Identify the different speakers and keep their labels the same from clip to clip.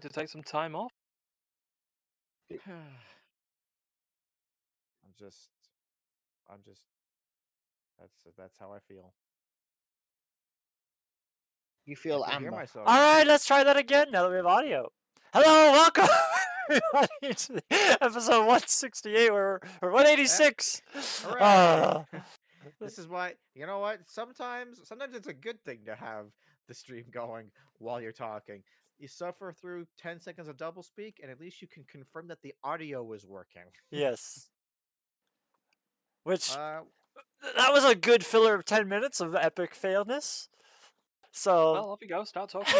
Speaker 1: to take some time off.
Speaker 2: I'm just, I'm just. That's that's how I feel.
Speaker 3: You feel
Speaker 2: I
Speaker 3: amber.
Speaker 2: myself.
Speaker 4: All right, let's try that again now that we have audio. Hello, welcome everybody to episode 168 or, or 186.
Speaker 2: Hooray!
Speaker 4: Uh,
Speaker 2: this is why you know what. Sometimes, sometimes it's a good thing to have the stream going while you're talking. You suffer through ten seconds of double speak, and at least you can confirm that the audio is working.
Speaker 4: yes. Which
Speaker 2: Uh,
Speaker 4: that was a good filler of 10 minutes of epic failness. So
Speaker 1: Well, off you go. Start talking.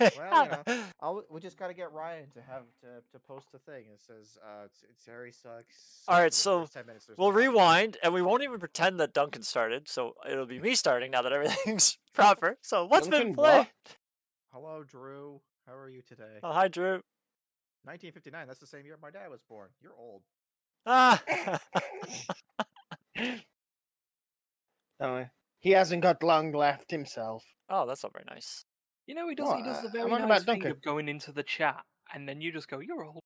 Speaker 1: About
Speaker 2: well, you know, I'll, we just got to get Ryan to have to, to post a thing. It says, uh, it's, it's Harry sucks.
Speaker 4: All right, so
Speaker 2: 10 minutes,
Speaker 4: we'll
Speaker 2: no audio."
Speaker 4: rewind and we won't even pretend that Duncan started. So it'll be me starting now that everything's proper. So what's been played?
Speaker 3: what?
Speaker 2: Hello, Drew. How are you today?
Speaker 4: Oh, hi, Drew.
Speaker 2: 1959. That's the same year my dad was born. You're old.
Speaker 4: Ah.
Speaker 3: Don't. He hasn't got long left himself.
Speaker 4: oh, that's not very nice.
Speaker 1: You know he does.
Speaker 3: What,
Speaker 1: He does the
Speaker 3: uh,
Speaker 1: very
Speaker 3: I'm on
Speaker 1: nice
Speaker 3: about
Speaker 1: thing
Speaker 3: Duncan.
Speaker 1: of going into the chat, and then you just go, "You're old."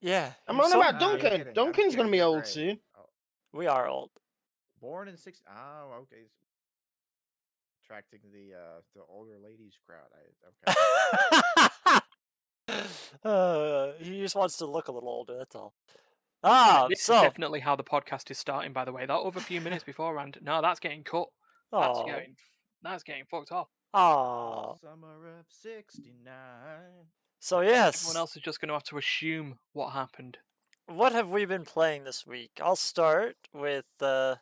Speaker 4: Yeah.
Speaker 3: I'm on about
Speaker 2: you're
Speaker 3: Duncan.
Speaker 2: kidding. I'm
Speaker 3: Duncan's gonna
Speaker 2: kidding,
Speaker 3: be
Speaker 2: you're
Speaker 3: old
Speaker 2: great.
Speaker 3: soon.
Speaker 4: We are old.
Speaker 2: Born in six. Oh, okay. Attracting the uh the older ladies crowd. I okay.
Speaker 4: uh, he just wants to look a little older. That's all. Ah,
Speaker 1: this
Speaker 4: so
Speaker 1: is definitely how the podcast is starting. By the way, that other few minutes beforehand, no, that's getting cut. That's getting that's getting fucked off.
Speaker 4: oh.
Speaker 2: Summer of '69.
Speaker 4: So yes,
Speaker 1: Everyone else is just going to have to assume what happened.
Speaker 4: what have we been playing this week? I'll start with uh,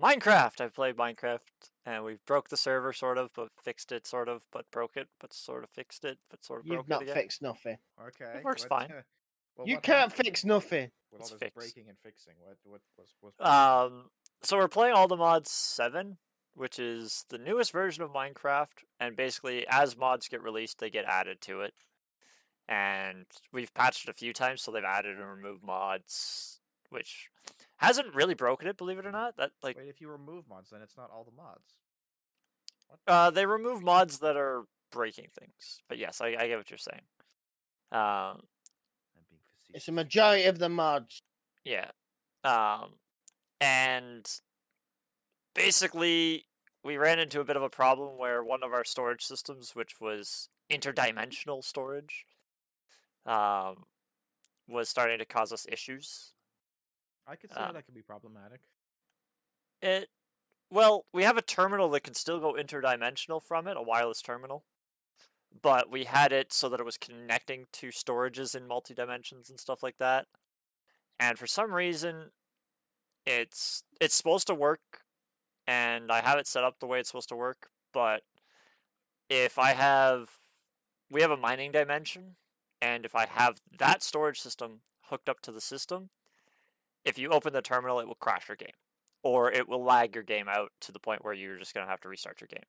Speaker 4: Minecraft. I've played Minecraft, and we broke the server sort of, but fixed it sort of, but broke it, but sort of fixed it, but sort of
Speaker 3: You've
Speaker 4: broke
Speaker 3: not
Speaker 4: it again.
Speaker 3: fixed nothing.
Speaker 2: Okay.
Speaker 4: It works
Speaker 2: what,
Speaker 4: fine.
Speaker 2: uh, well,
Speaker 3: You
Speaker 2: what
Speaker 3: can't
Speaker 2: happened
Speaker 3: fix nothing.
Speaker 2: With
Speaker 4: It's
Speaker 2: all this
Speaker 4: fixed.
Speaker 2: breaking and fixing, what what was was
Speaker 4: Um, so we're playing all the mods seven, which is the newest version of Minecraft, and basically as mods get released, they get added to it. And we've patched it a few times, so they've added and removed mods, which hasn't really broken it, believe it or not. That like
Speaker 2: Wait, if you remove mods, then it's not all the mods. What?
Speaker 4: uh, they remove mods that are breaking things. But yes, I, I get what you're saying. Um,
Speaker 2: being
Speaker 3: It's a majority of the mods.
Speaker 4: Yeah. Um, and basically, we ran into a bit of a problem where one of our storage systems, which was interdimensional storage, um, was starting to cause us issues.
Speaker 2: I could see
Speaker 4: uh,
Speaker 2: how that could be problematic.
Speaker 4: It, well, we have a terminal that can still go interdimensional from it, a wireless terminal. But we had it so that it was connecting to storages in multi dimensions and stuff like that. And for some reason, it's it's supposed to work, and I have it set up the way it's supposed to work. But if I have, we have a mining dimension, and if I have that storage system hooked up to the system, if you open the terminal, it will crash your game or it will lag your game out to the point where you're just going to have to restart your game.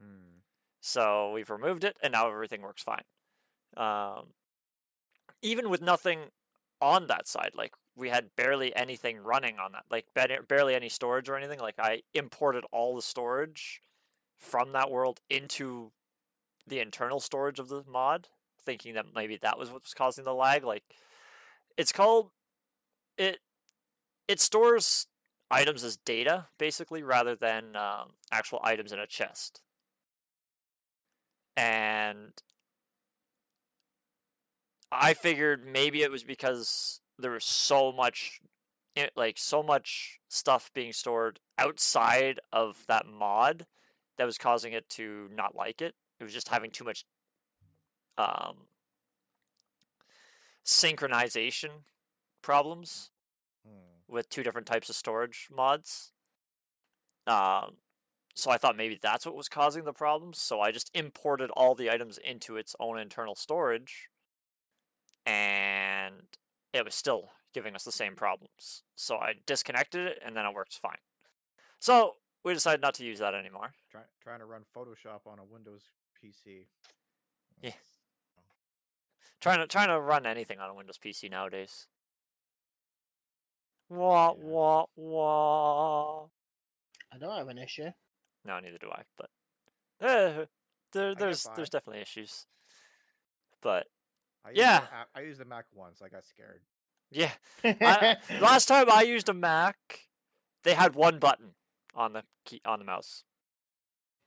Speaker 2: Hmm.
Speaker 4: So we've removed it, and now everything works fine. Um, even with nothing on that side, like we had barely anything running on that, like ba- barely any storage or anything. Like I imported all the storage from that world into the internal storage of the mod, thinking that maybe that was what was causing the lag. Like it's called it. It stores items as data basically rather than um, actual items in a chest and i figured maybe it was because there was so much like so much stuff being stored outside of that mod that was causing it to not like it it was just having too much um synchronization problems
Speaker 2: Hmm.
Speaker 4: with two different types of storage mods. Um, so I thought maybe that's what was causing the problems. So I just imported all the items into its own internal storage, and it was still giving us the same problems. So I disconnected it, and then it works fine. So we decided not to use that anymore.
Speaker 2: Try, trying to run Photoshop on a Windows PC.
Speaker 4: Yeah. Trying to trying to run anything on a Windows PC nowadays. Wah
Speaker 2: Yeah.
Speaker 4: wah wah.
Speaker 3: I don't have an issue.
Speaker 4: No, neither do I. But uh, there, there's there's definitely issues. But
Speaker 2: I the
Speaker 4: Yeah.
Speaker 2: I used the Mac once. I got scared.
Speaker 4: yeah, I, last time I used a Mac, they had one button on the key on the mouse.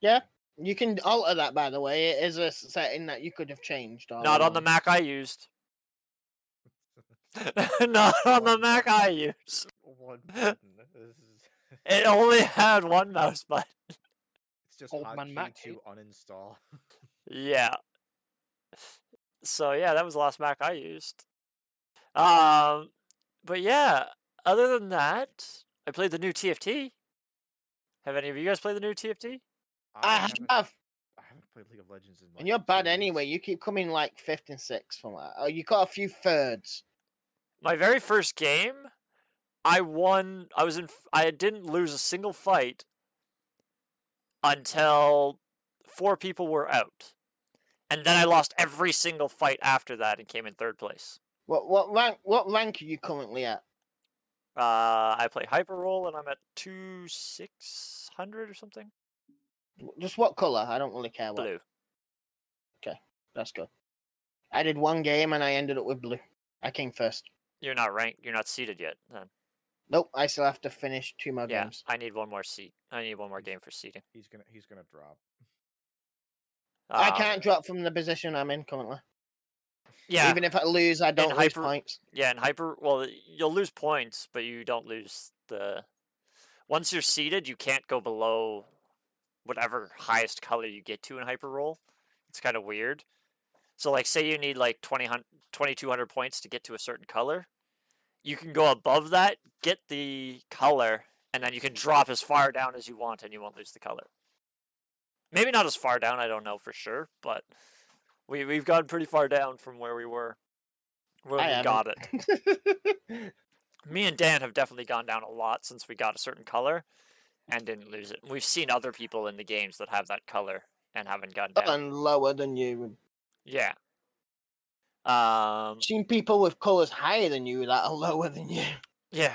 Speaker 3: Yeah, you can alter that, by the way. It is a setting that you could have changed.
Speaker 4: Not on the. Mac I used. Not on the Mac. I used.
Speaker 2: One button. Is,
Speaker 4: It only had one mouse button.
Speaker 2: it's just
Speaker 1: Old man Mac,
Speaker 2: to uninstall.
Speaker 4: Yeah. So yeah, that was the last Mac I used. Um, but yeah, other than that, I played the new TFT. Have any of you guys played the new TFT?
Speaker 3: I
Speaker 2: haven't-
Speaker 3: have,
Speaker 2: I haven't played League of Legends in. Like,
Speaker 3: and you're bad
Speaker 2: weeks.
Speaker 3: anyway. You keep coming like fifth and sixth from that. Oh, you got a few thirds.
Speaker 4: My very first game, I won. I was in. I didn't lose a single fight until four people were out, and then I lost every single fight after that and came in third place.
Speaker 3: What what rank? What rank are you currently at?
Speaker 4: Uh, I play hyper roll and I'm at two six hundred or something.
Speaker 3: Just what color? I don't really care what.
Speaker 4: Blue.
Speaker 3: Okay, that's good. I did one game and I ended up with blue. I came first.
Speaker 4: You're not ranked. You're not seated yet. Then.
Speaker 3: Nope, I still have to finish two more
Speaker 4: Yeah,
Speaker 3: games.
Speaker 4: I need one more seat. I need one more game for seating.
Speaker 2: He's gonna he's gonna drop.
Speaker 3: I
Speaker 4: Um,
Speaker 3: can't drop from the position I'm in currently.
Speaker 4: Yeah,
Speaker 3: Even if I lose, I don't lose
Speaker 4: hyper-
Speaker 3: points.
Speaker 4: yeah. In hyper, well, you'll lose points, but you don't lose the. Once you're seated, you can't go below whatever highest color you get to in hyper roll. It's kind of weird. So, like, say you need like 20, 2200 points to get to a certain color, you can go above that, get the color, and then you can drop as far down as you want, and you won't lose the color. Maybe not as far down. I don't know for sure, but we we've gone pretty far down from where we were when
Speaker 3: I
Speaker 4: we got
Speaker 3: haven't.
Speaker 4: it. Me and Dan have definitely gone down a lot since we got a certain color and didn't lose it. We've seen other people in the games that have that color and haven't gone down.
Speaker 3: and lower than you.
Speaker 4: Yeah. Um.
Speaker 3: Seen people with colors higher than you that are lower than you.
Speaker 4: Yeah.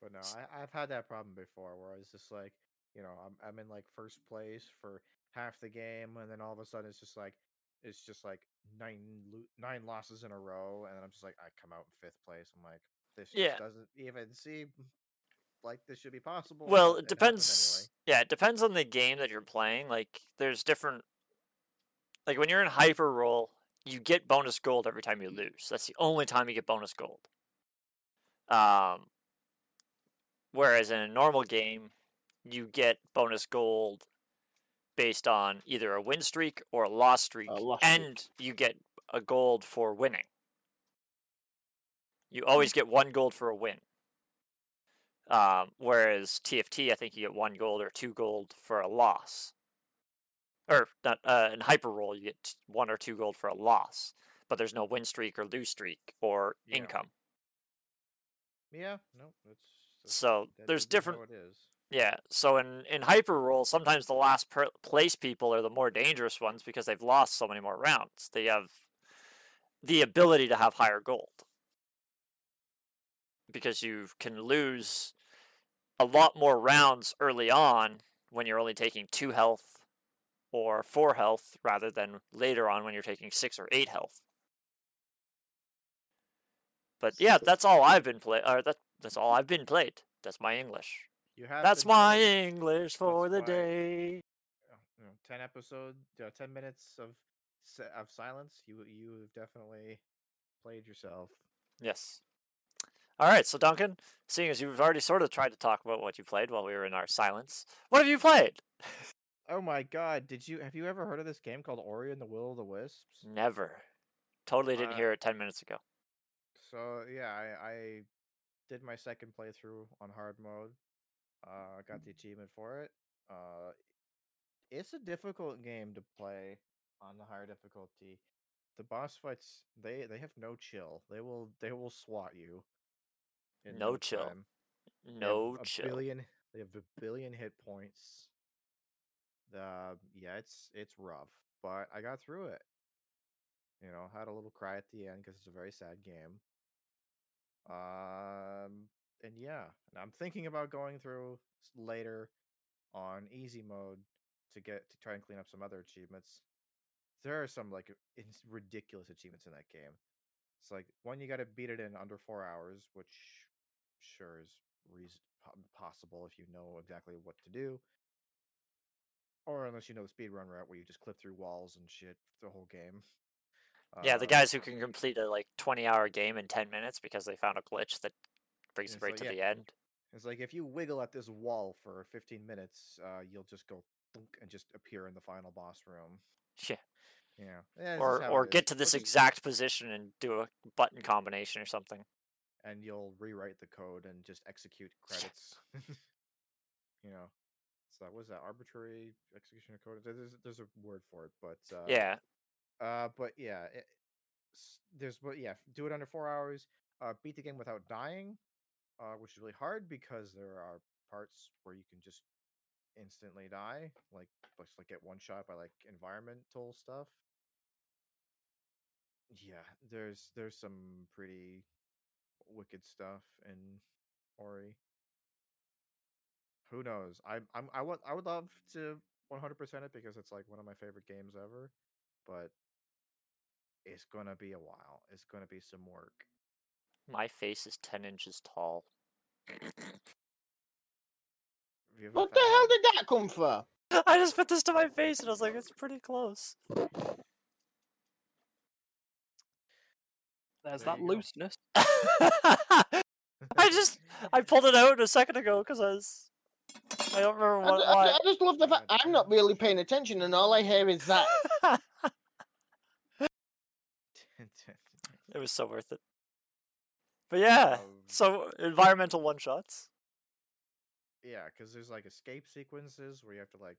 Speaker 2: But no, I, I've had that problem before where I was just like, you know, I'm I'm in like first place for half the game, and then all of a sudden it's just like it's just like nine nine losses in a row, and then I'm just like I come out in fifth place. I'm like, this just
Speaker 4: Yeah.
Speaker 2: doesn't even seem like this should be possible.
Speaker 4: Well,
Speaker 2: but
Speaker 4: it
Speaker 2: happens
Speaker 4: depends. Yeah, it depends on the game that you're playing. Like, there's different. Like when you're in hyper roll, you get bonus gold every time you lose. That's the only time you get bonus gold. Um. Whereas in a normal game, you get bonus gold based on either a win streak or a loss streak,
Speaker 3: loss streak.
Speaker 4: and you get a gold for winning. You always get one gold for a win. Um, whereas TFT, I think you get one gold or two gold for a loss. Or not uh, in hyper roll, you get one or two gold for a loss, but there's no win streak or lose streak or
Speaker 2: Yeah.
Speaker 4: income.
Speaker 2: Yeah, no,
Speaker 4: So there's different.
Speaker 2: It is.
Speaker 4: Yeah, so in in hyper roll, sometimes the last per- place people are the more dangerous ones because they've lost so many more rounds. They have the ability to have higher gold because you can lose a lot more rounds early on when you're only taking two health or four health rather than later on when you're taking six or eight health. But yeah, that's all I've been play. Or that that's all I've been played. That's my English.
Speaker 2: You have
Speaker 4: That's my English for the day.
Speaker 2: uh, you know, ten episode, uh, ten minutes of of silence. You you've definitely played yourself.
Speaker 4: Yes. All right, so Duncan, seeing as you've already sort of tried to talk about what you played while we were in our silence, what have you played?
Speaker 2: Oh my god, did you have you ever heard of this game called Ori and the Will of the Wisps?
Speaker 4: Never. Totally didn't
Speaker 2: Uh,
Speaker 4: hear it 10 minutes ago.
Speaker 2: So yeah, I, I did my second playthrough on hard mode. Uh, I got the achievement for it. Uh, it's a difficult game to play on the higher difficulty. The boss fights they they have no chill. They will they will swat you.
Speaker 4: No chill.
Speaker 2: time. They
Speaker 4: No
Speaker 2: a
Speaker 4: chill.
Speaker 2: Billion, they have a billion hit points. Uh, yeah, it's it's rough, but I got through it. You know, had a little cry at the end because it's a very sad game. Um, and yeah, and I'm thinking about going through later on easy mode to get to try and clean up some other achievements. there are some like ridiculous achievements in that game. It's like one you got to beat it in under four hours, which sure is reason- possible if you know exactly what to do, or unless you know the speedrun route where you just clip through walls and shit the whole game.
Speaker 4: Yeah, the
Speaker 2: Uh,
Speaker 4: guys who can complete a like 20 hour game in 10 minutes because they found a glitch that brings them right
Speaker 2: so
Speaker 4: to
Speaker 2: yeah.
Speaker 4: the end.
Speaker 2: It's like if you wiggle at this wall for 15 minutes, uh, you'll just go and just appear in the final boss room.
Speaker 4: Yeah.
Speaker 2: Yeah. yeah
Speaker 4: Or or get
Speaker 2: is,
Speaker 4: to this
Speaker 2: which is-
Speaker 4: exact position and do a button combination or something.
Speaker 2: and you'll rewrite the code and just execute credits. you know, what is that arbitrary execution of code? There's there's a word for it, but uh,
Speaker 4: yeah.
Speaker 2: Uh, but yeah, it, there's but yeah, do it under four hours. Uh, beat the game without dying, uh, which is really hard because there are parts where you can just instantly die, like just like get one shot by like environmental stuff. Yeah, there's there's some pretty wicked stuff in Ori. Who knows? I I'm I would I would love to 100% it because it's like one of my favorite games ever, but it's gonna be a while. It's gonna be some work.
Speaker 4: My face is 10 inches tall.
Speaker 2: Have you ever
Speaker 3: What the hell did that come from?
Speaker 4: I just put this to my face and I was like, it's pretty close.
Speaker 1: There's
Speaker 2: There
Speaker 1: that looseness.
Speaker 4: I just I pulled it out a second ago because I was I don't remember what,
Speaker 3: ju- I, I just love the fact I'm not really paying attention, and all I hear is that.
Speaker 4: it was so worth it. But yeah,
Speaker 2: Um,
Speaker 4: so environmental one shots.
Speaker 2: Yeah, because there's like escape sequences where you have to like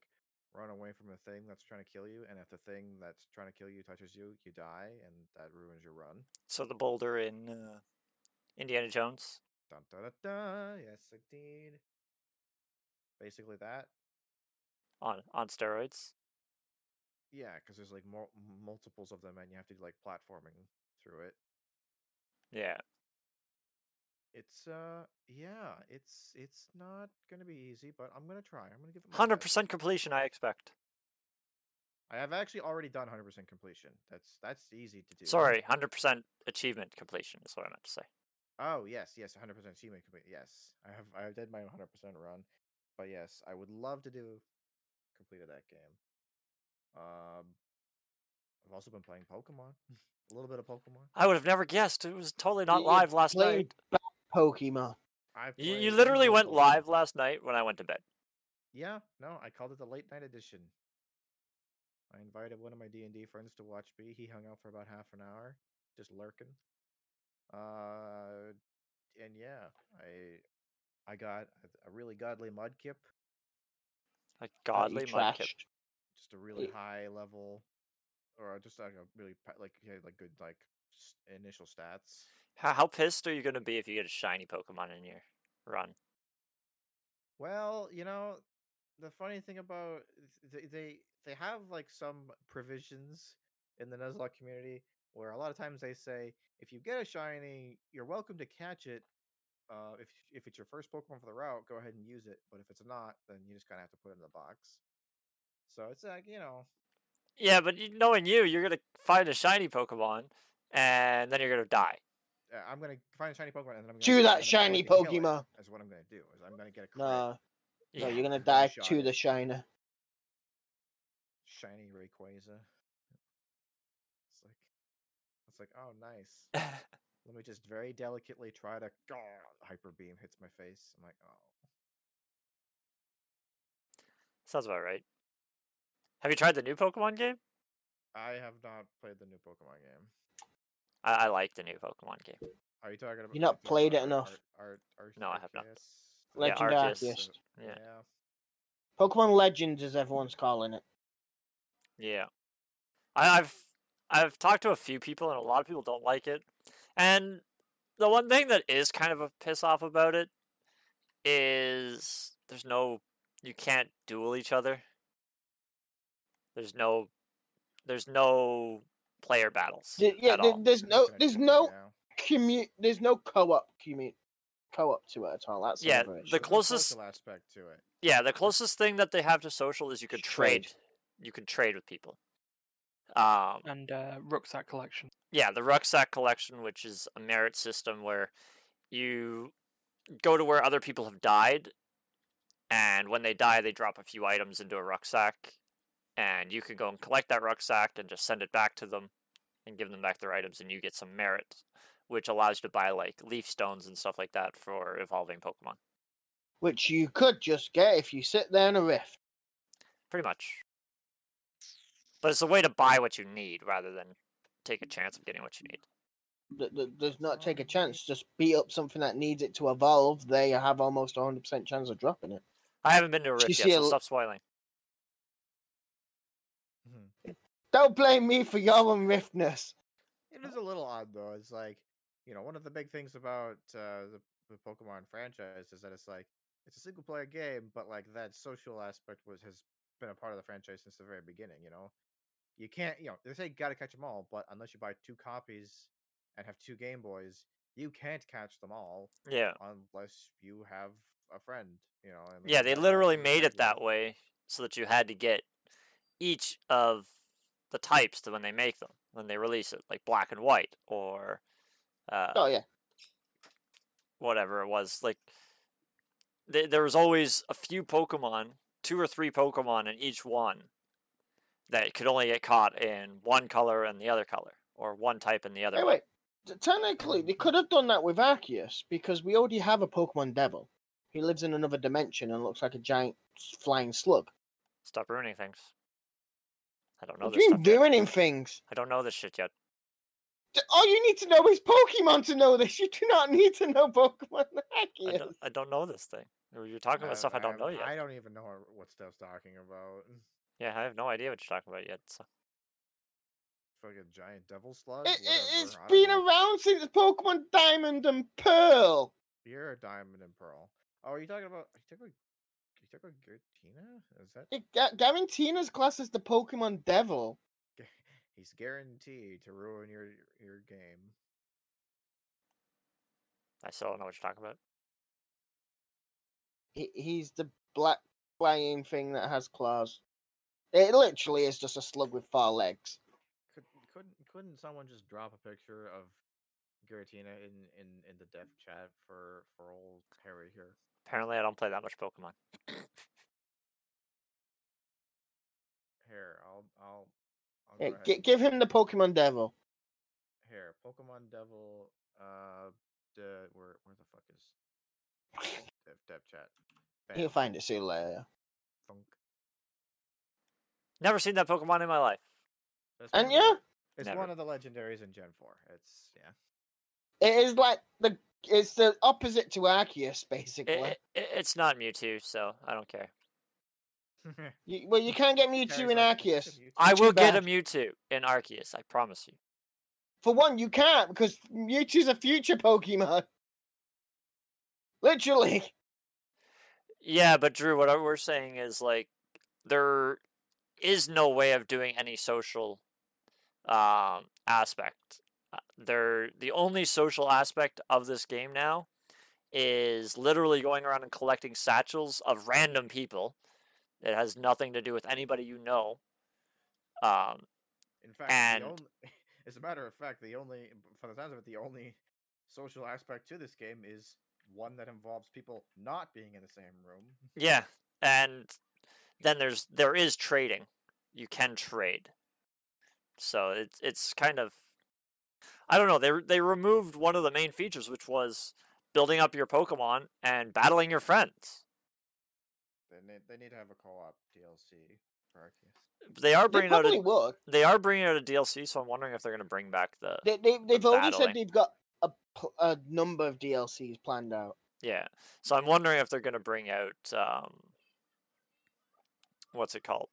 Speaker 2: run away from a thing that's trying to kill you, and if the thing that's trying to kill you touches you, you die, and that ruins your run.
Speaker 4: So the boulder in uh, Indiana Jones.
Speaker 2: Dun, dun, dun, dun. Yes, indeed. Basically that.
Speaker 4: on on steroids.
Speaker 2: Yeah, because there's like mul- multiples of them, and you have to do like platforming through it.
Speaker 4: Yeah.
Speaker 2: It's uh, yeah, it's it's not gonna be easy, but I'm gonna try. I'm gonna give it
Speaker 4: Hundred percent completion, I expect.
Speaker 2: I have actually already done 100% completion. That's that's easy to do.
Speaker 4: Sorry, hundred percent achievement completion is what I meant to say.
Speaker 2: Oh yes, yes, 100% achievement complete. Yes, I have I have did my 100% run, but yes, I would love to do completed that game. Um, I've also been playing Pokemon, a little bit of Pokemon.
Speaker 4: I would have never guessed. It was totally not
Speaker 3: You- you
Speaker 4: live last night.
Speaker 3: back Pokemon.
Speaker 2: I
Speaker 4: You, you literally
Speaker 2: Indian
Speaker 4: went live last night when I went to bed.
Speaker 2: Yeah, no, I called it the late night edition. I invited one of my D and D friends to watch me. He hung out for about half an hour, just lurking. Uh, and yeah, I I got a, a really godly mudkip,
Speaker 4: A godly mudkip.
Speaker 2: just a really
Speaker 3: Yeah.
Speaker 2: high level, or just like a really like had like good like initial stats.
Speaker 4: How, how pissed are you gonna be if you get a shiny Pokemon in your run?
Speaker 2: Well, you know, the funny thing about they they they have like some provisions in the Nuzlocke community where a lot of times they say if you get a shiny, you're welcome to catch it. Uh, if if it's your first Pokemon for the route, go ahead and use it. But if it's not, then you just kind of have to put it in the box. So it's like you know,
Speaker 4: Yeah, but knowing you, you're gonna find a shiny Pokemon, and then you're gonna die.
Speaker 2: uh, I'm gonna find a shiny Pokemon and then I'm gonna
Speaker 3: To
Speaker 2: and
Speaker 3: that
Speaker 2: gonna
Speaker 3: shiny
Speaker 2: fucking kill it,
Speaker 3: Pokemon.
Speaker 2: That's what I'm gonna do. Is I'm gonna get a crit,
Speaker 3: No, no,
Speaker 4: Yeah.
Speaker 3: you're gonna die
Speaker 2: shot
Speaker 3: to the shiner.
Speaker 2: shiny Rayquaza. It's like, it's like, oh, nice. Let me just very delicately try to. Oh, hyper beam hits my face. I'm like, oh.
Speaker 4: Sounds about right. Have you tried the new Pokemon game?
Speaker 2: I have not played the new Pokemon game.
Speaker 4: I, I like the new Pokemon game.
Speaker 2: Are you talking about?
Speaker 3: You not played it
Speaker 2: Ar-
Speaker 3: enough.
Speaker 2: Ar- Ar- Ar-
Speaker 4: No, I have not.
Speaker 2: Arceus?
Speaker 3: Legend
Speaker 4: Arceus.
Speaker 3: Arceus.
Speaker 4: Yeah.
Speaker 2: Yeah.
Speaker 3: Pokemon Legends, as everyone's calling it.
Speaker 4: Yeah, I, I've I've talked to a few people, and a lot of people don't like it. And the one thing that is kind of a piss off about it is there's no you can't duel each other. There's no there's no player battles.
Speaker 3: Th- yeah,
Speaker 4: at
Speaker 3: there-
Speaker 4: all.
Speaker 3: there's no, there's no commu, there's no co-op commu, co-op to it at all. That's
Speaker 4: Yeah, the closest-
Speaker 2: social aspect to it.
Speaker 4: Yeah, the closest thing that they have to social is you could
Speaker 3: Trade.
Speaker 4: trade. You can trade with people. Um,
Speaker 1: and uh, rucksack collection.
Speaker 4: yeah, the rucksack collection, which is a merit system where you go to where other people have died, and when they die, they drop a few items into a rucksack, and you can go and collect that rucksack and just send it back to them and give them back their items, and you get some merit, which allows you to buy like leaf stones and stuff like that for evolving Pokemon.
Speaker 3: Which you could just get if you sit there in a rift.
Speaker 4: Pretty much. But it's a way to buy what you need rather than take a chance of getting what you need.
Speaker 3: Th- th- Does not take a chance. Just beat up something that needs it to evolve. They have almost a 100% chance of dropping it.
Speaker 4: I haven't been to a
Speaker 3: Do
Speaker 4: Rift yet,
Speaker 3: a
Speaker 4: so stop spoiling.
Speaker 2: Mhm.
Speaker 3: Don't blame me for your unriftness.
Speaker 2: It is a little odd though. It's like, you know, one of the big things about uh, the, the Pokemon franchise is that it's like it's a single player game, but like that social aspect was has been a part of the franchise since the very beginning. You know, you can't, you know, they say you gotta catch them all, but unless you buy two copies and have two Game Boys, you can't catch them all
Speaker 4: Yeah.
Speaker 2: unless you have a friend. You know, and
Speaker 4: Yeah, they literally made it that way so that you had to get each of the types to when they make them, when they release it, like black and white or uh,
Speaker 3: Oh, yeah.
Speaker 4: whatever it was. Like th- there was always a few Pokemon, two or three Pokemon in each one that could only get caught in one color and the other color, or one type and the other.
Speaker 3: Hey,
Speaker 4: one.
Speaker 3: wait. Technically, they could have done that with Arceus because we already have a Pokemon Devil. He lives in another dimension and looks like a giant flying slug.
Speaker 4: Stop ruining things. I don't know
Speaker 3: What
Speaker 4: this
Speaker 3: are you
Speaker 4: stuff yet.
Speaker 3: things?
Speaker 4: I don't know this shit yet.
Speaker 3: All you need to know is Pokemon to know this. You do not need to know Pokemon
Speaker 4: I
Speaker 3: Arceus.
Speaker 4: don't, I don't know this thing. You're talking about stuff I don't know yet.
Speaker 2: I don't even know what Steph's talking about.
Speaker 4: Yeah, I have no idea what you're talking about yet. So.
Speaker 2: Fucking giant devil slug.
Speaker 3: It, it, it's
Speaker 2: Whatever,
Speaker 3: been
Speaker 2: know.
Speaker 3: around since Pokemon Diamond and Pearl.
Speaker 2: You're a diamond and pearl. Oh, are you talking about? Are you talking about? Are you talking about Giratina? Is that?
Speaker 3: It, Ga- Garantina's class is the Pokemon Devil.
Speaker 2: He's guaranteed to ruin your your game.
Speaker 4: I still don't know what you're talking about.
Speaker 3: He, he's the black flying thing that has claws. It literally is just a slug with four legs.
Speaker 2: Could, couldn't couldn't someone just drop a picture of Giratina in in in the dev chat for for old Harry here?
Speaker 4: Apparently, I don't play that much Pokemon.
Speaker 2: Here, I'll I'll. I'll
Speaker 3: Yeah,
Speaker 2: go ahead
Speaker 3: gi-
Speaker 2: and-
Speaker 3: give him the Pokemon Devil.
Speaker 2: here. Pokemon Devil. Uh, the where where the fuck is dev dev chat?
Speaker 3: He'll find it soon later.
Speaker 2: thunk.
Speaker 4: Never seen that Pokemon in my life.
Speaker 3: And
Speaker 2: one of the-
Speaker 3: yeah,
Speaker 2: It's
Speaker 4: Never.
Speaker 2: one of the legendaries in Gen 4. It's yeah.
Speaker 3: it is like the it's the opposite to Arceus, basically.
Speaker 4: It, it, it's not Mewtwo, so I don't care.
Speaker 3: You, well, you can't get Mewtwo in
Speaker 2: like,
Speaker 3: Arceus.
Speaker 2: "Mewtwo."
Speaker 4: I
Speaker 3: Too
Speaker 4: will get a
Speaker 3: bad.
Speaker 4: Mewtwo in Arceus. I promise you.
Speaker 3: For one, you can't because Mewtwo's a future Pokemon. Literally.
Speaker 4: Yeah, but Drew, what we're saying is like there is no way of doing any social um, aspect. Uh, There, the only social aspect of this game now is literally going around and collecting satchels of random people. It has nothing to do with anybody you know. Um,
Speaker 2: In fact,
Speaker 4: and-
Speaker 2: only, as a matter of fact, the only, for the sounds of it, the only social aspect to this game is one that involves people not being in the same room.
Speaker 4: Yeah, and then there's there is trading. You can trade. So it's it's kind of I don't know. They they removed one of the main features, which was building up your Pokemon and battling your friends.
Speaker 2: They need, they need to have a co-op DLC for Arceus.
Speaker 4: They are
Speaker 3: They
Speaker 4: bringing out a,
Speaker 3: would.
Speaker 4: they are bringing out a DLC, so I'm wondering if they're going to bring back the
Speaker 3: They, they, they've already
Speaker 4: battling.
Speaker 3: said they've got a, a number of DLCs planned out.
Speaker 4: yeah. So I'm wondering if they're going to bring out um what's it called?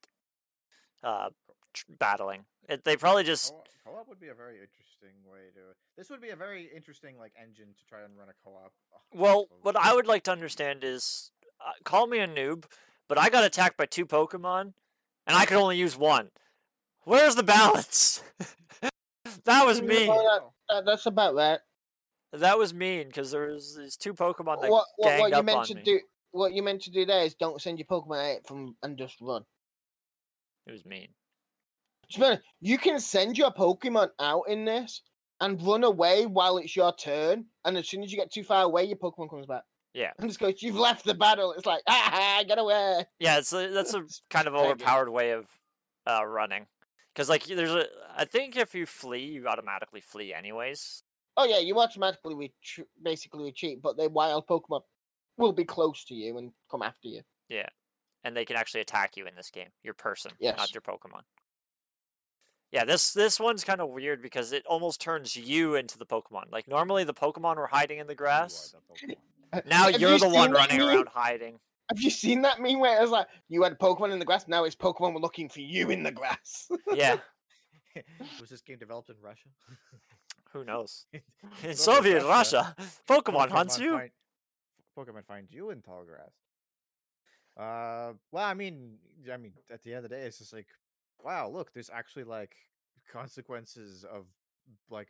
Speaker 4: Uh, tr- battling. It, they probably just
Speaker 2: Co- co-op would be a very interesting way to. This would be a very interesting like engine to try and run a co-op.
Speaker 4: Well, what I would like to understand is, uh, call me a noob, but I got attacked by two Pokemon, and I could only use one. Where's the balance? that was
Speaker 3: me.
Speaker 4: mean.
Speaker 3: that- that's about that.
Speaker 4: That was mean because there was these two Pokemon that
Speaker 3: What, what,
Speaker 4: ganged
Speaker 3: what you
Speaker 4: up
Speaker 3: meant
Speaker 4: on me.
Speaker 3: do? What you meant to do there is don't send your Pokemon out from and just run.
Speaker 4: It was mean.
Speaker 3: to be honest, you can send your Pokemon out in this and run away while it's your turn, and as soon as you get too far away, your Pokemon comes back.
Speaker 4: Yeah.
Speaker 3: And just goes, "You've left the battle." It's like, ah, get away.
Speaker 4: Yeah, it's a, that's a kind of overpowered way of uh, running. Because like there's a, I think if you flee, you automatically flee anyways.
Speaker 3: Oh yeah, you automatically retreat, basically retreat, but the wild Pokemon will be close to you and come after you. Yeah.
Speaker 4: And they can actually attack you in this game. Your person,
Speaker 3: Yes.
Speaker 4: not your Pokemon. Yeah, this this one's kind of weird because it almost turns you into the Pokemon. Like normally the Pokemon were hiding in the grass. Now
Speaker 3: Have
Speaker 4: you're
Speaker 3: you
Speaker 4: the one running
Speaker 3: meme?
Speaker 4: around hiding.
Speaker 3: Have you seen that meme where it's like you had a Pokemon in the grass, now it's Pokemon were looking for you in the grass?
Speaker 4: Yeah,
Speaker 2: Was this game developed in Russia?
Speaker 4: who knows? In
Speaker 2: Soviet
Speaker 4: Soviet Russia, Pokemon hunts you.
Speaker 2: Find, Pokemon find you in tall grass. Uh, well, I mean, I mean, at the end of the day, it's just like, wow, look, there's actually like consequences of like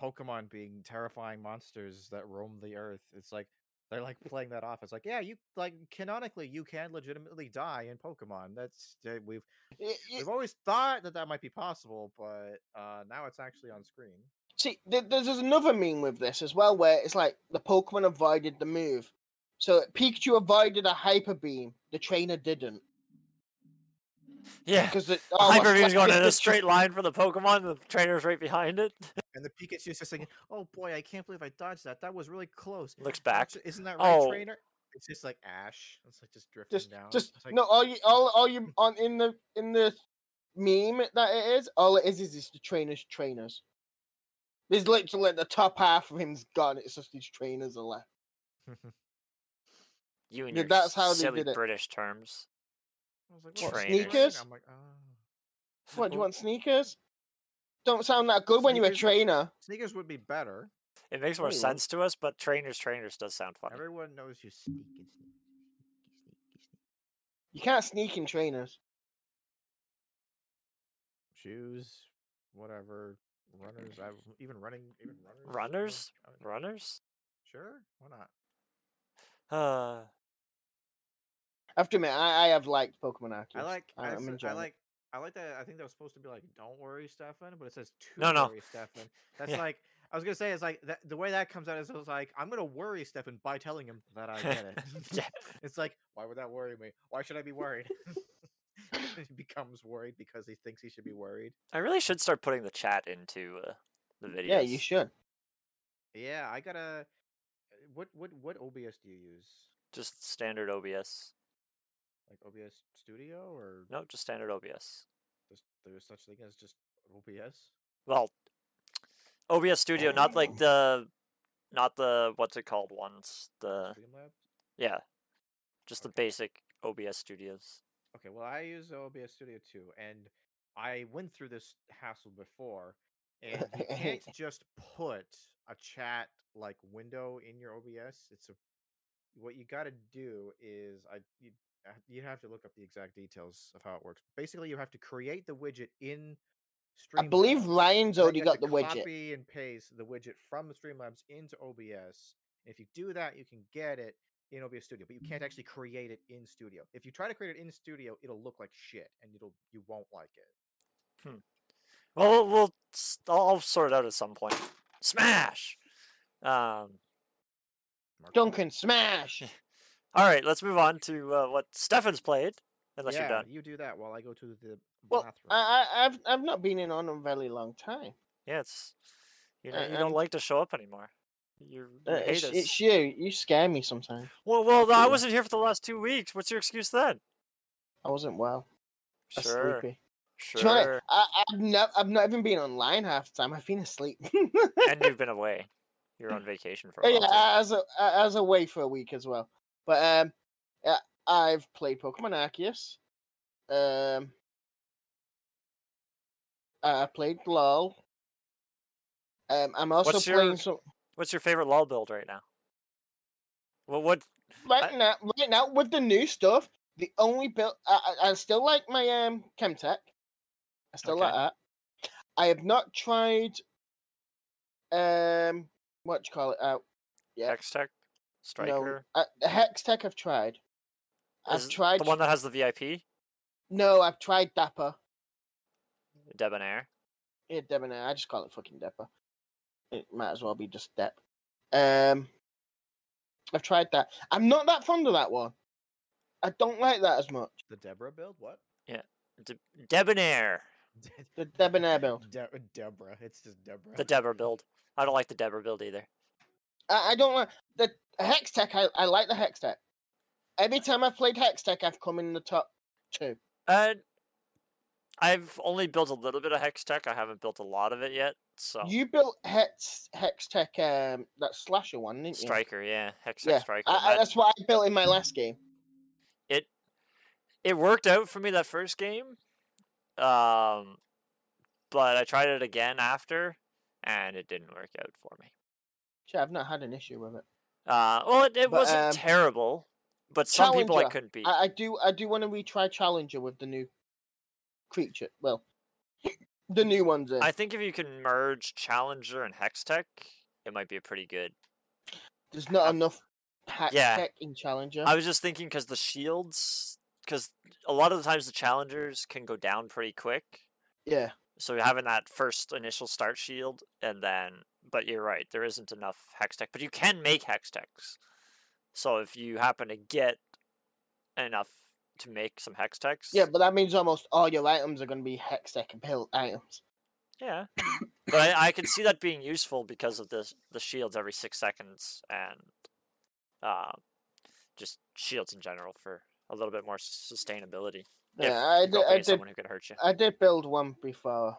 Speaker 2: Pokemon being terrifying monsters that roam the earth. It's like they're like playing that off. It's like, yeah, you like canonically, you can legitimately die in Pokemon. That's uh, we've we've always thought that that might be possible, but uh, now it's actually on screen.
Speaker 3: See, th- there's, there's another meme with this as well, where it's like the Pokemon avoided the move. So Pikachu avoided a Hyper Beam, the trainer didn't.
Speaker 4: Yeah,
Speaker 3: Because the
Speaker 4: oh, Hyper Beam's going in a
Speaker 3: the tra-
Speaker 4: straight line for the Pokemon. The trainer's right behind it.
Speaker 2: And the Pikachu's just thinking, "Oh boy, I can't believe I dodged that. That was really close."
Speaker 4: Looks back.
Speaker 2: Isn't that right,
Speaker 4: Oh.
Speaker 2: trainer? It's just like Ash. It's like just drifting
Speaker 3: Just,
Speaker 2: down.
Speaker 3: just
Speaker 2: like,
Speaker 3: no. All you, all, all you on in the in the meme that it is, all it is is just the trainers, trainers. There's literally the top half of him's gone. It's just these trainers are left.
Speaker 4: You and
Speaker 3: Yeah,
Speaker 4: your
Speaker 3: that's how they
Speaker 4: silly
Speaker 3: did it.
Speaker 4: British terms.
Speaker 2: I was like,
Speaker 3: What,
Speaker 2: "What's
Speaker 4: trainers?
Speaker 2: going on?"
Speaker 3: sneakers?
Speaker 2: I'm like, oh.
Speaker 3: What do you want? Sneakers? Don't sound that good when you're a trainer.
Speaker 2: Sneakers would be better.
Speaker 4: It makes more
Speaker 3: Oh, well.
Speaker 4: sense to us, but trainers, trainers does sound funny.
Speaker 2: Everyone knows you sneaky, sneaky, sneaky, sneaky, sneaky.
Speaker 3: You can't sneak in trainers.
Speaker 2: Shoes, whatever. Runners. I even running. Even runners.
Speaker 4: Runners?
Speaker 2: I don't.
Speaker 4: Runners?
Speaker 2: Sure. Why not?
Speaker 4: Uh,
Speaker 3: After have to admit, I, I have liked Pokemon Arceus.
Speaker 2: I like. I,
Speaker 3: am
Speaker 2: I
Speaker 3: enjoying it.
Speaker 2: like. I like that. I think that was supposed to be like, "Don't worry, Stefan," but it says "To
Speaker 4: No, no.
Speaker 2: worry, Stefan." That's
Speaker 4: Yeah.
Speaker 2: like I was gonna say. It's like that, the way that comes out is it's like I'm gonna worry Stefan by telling him that I get it.
Speaker 4: yeah.
Speaker 2: it's like, why would that worry me? Why should I be worried? he becomes worried because he thinks he should be worried.
Speaker 4: I really should start putting the chat into uh, the video.
Speaker 3: Yeah, you should.
Speaker 2: Yeah, I gotta. What what what OBS do you use?
Speaker 4: Just standard OBS.
Speaker 2: Like OBS Studio or
Speaker 4: No, just standard OBS.
Speaker 2: just, there's such thing as just OBS?
Speaker 4: Well, OBS Studio, not like the, not the what's it called ones. The
Speaker 2: Streamlabs?
Speaker 4: yeah, just the basic OBS studios.
Speaker 2: Okay, well, I use OBS Studio too, and I went through this hassle before, and you can't just put a chat like window in your OBS. It's a what you got to do is I you uh, you have to look up the exact details of how it works. Basically, you have to create the widget in.
Speaker 3: I believe
Speaker 2: Streamlabs,
Speaker 3: Ryan's already
Speaker 2: you
Speaker 3: got the widget.
Speaker 2: Copy and paste the widget from the Streamlabs into OBS. If you do that, you can get it in OBS Studio, but you can't actually create it in Studio. If you try to create it in Studio, it'll look like shit, and it'll you won't like it.
Speaker 4: Well, we'll, we'll s- I'll, I'll sort it out at some point. Smash. Um.
Speaker 3: Duncan, smash!
Speaker 4: All right, let's move on to uh, what Stefan's played. Unless
Speaker 2: yeah,
Speaker 4: you're done.
Speaker 2: you do that while I go to the
Speaker 3: Well,
Speaker 2: bathroom.
Speaker 3: I, I, I've I've not been in on a very long time.
Speaker 4: Yeah, it's you know
Speaker 3: Uh,
Speaker 4: you don't like to show up anymore. You, you
Speaker 3: Uh, it's, it's you. You scare me sometimes.
Speaker 4: Well, well, I wasn't here for the last two weeks. What's your excuse then?
Speaker 3: I wasn't well. I was
Speaker 4: Sure,
Speaker 3: sleepy. To be honest,
Speaker 4: sure.
Speaker 3: I, I've, not, I've not even been online half the time. I've been asleep.
Speaker 4: and you've been away. You're on vacation for a
Speaker 3: Oh,
Speaker 4: while.
Speaker 3: yeah,
Speaker 4: too.
Speaker 3: as a as away for a week as well. But um, yeah, I've played Pokemon Arceus. Um, I played LOL. Um, I'm also
Speaker 4: What's your-
Speaker 3: playing some
Speaker 4: What's your favorite LOL build right now? Well, what?
Speaker 3: right
Speaker 4: I-
Speaker 3: now. Right now, with the new stuff, the only build I, I, still like my um Chemtech. I still like that. I have not tried. Um, what do you call it? Out. yeah.
Speaker 4: Hextech,
Speaker 3: No,
Speaker 4: Striker.
Speaker 3: uh, the Hex Tech I've tried. I've tried.
Speaker 4: the one that has the VIP.
Speaker 3: No, I've tried Dapper.
Speaker 4: Debonair.
Speaker 3: Yeah, Debonair. I just call it fucking Depper. It might as well be just Dep. Um, I've tried that. I'm not that fond of that one. I don't like that as much.
Speaker 2: The Deborah build? What?
Speaker 4: Yeah, De- Debonair.
Speaker 3: The Debonair build.
Speaker 2: De- Deborah. It's just Deborah.
Speaker 4: The Deborah build. I don't like the Deborah build either.
Speaker 3: I, I don't like the Hex Tech. I, I like the Hex Tech. Every time I've played Hex Tech, I've come in the top two.
Speaker 4: Uh, I've only built a little bit of Hex Tech. I haven't built a lot of it yet. So
Speaker 3: You built Hex Hex Tech, um, that slasher one, didn't you?
Speaker 4: Striker, yeah, Hex
Speaker 3: Yeah,
Speaker 4: Striker.
Speaker 3: I, I,
Speaker 4: That-
Speaker 3: that's what I built in my last game.
Speaker 4: it it worked out for me that first game. Um, but I tried it again after, and it didn't work out for me.
Speaker 3: Sure, I've not had an issue with it.
Speaker 4: Uh, well, it, it
Speaker 3: But,
Speaker 4: wasn't
Speaker 3: um,
Speaker 4: terrible, but some people I couldn't beat.
Speaker 3: I, I do I do want to retry Challenger with the new creature. Well, the new ones. In.
Speaker 4: I think if you can merge Challenger and Hextech, it might be a pretty good.
Speaker 3: There's not enough Hex
Speaker 4: Yeah.
Speaker 3: Tech in Challenger.
Speaker 4: I was just thinking because the shields, because a lot of the times the challengers can go down pretty quick.
Speaker 3: yeah,
Speaker 4: So you're having that first initial start shield, and then, but you're right, there isn't enough Hextech, but you can make Hextechs. So if you happen to get enough to make some Hextechs,
Speaker 3: yeah, but that means almost all your items are going to be Hex Tech built items.
Speaker 4: yeah. but I, I can see that being useful because of the the shields every six seconds and uh, just shields in general for a little bit more sustainability.
Speaker 3: Yeah, I did, I did
Speaker 4: someone who could hurt you.
Speaker 3: I did build one before,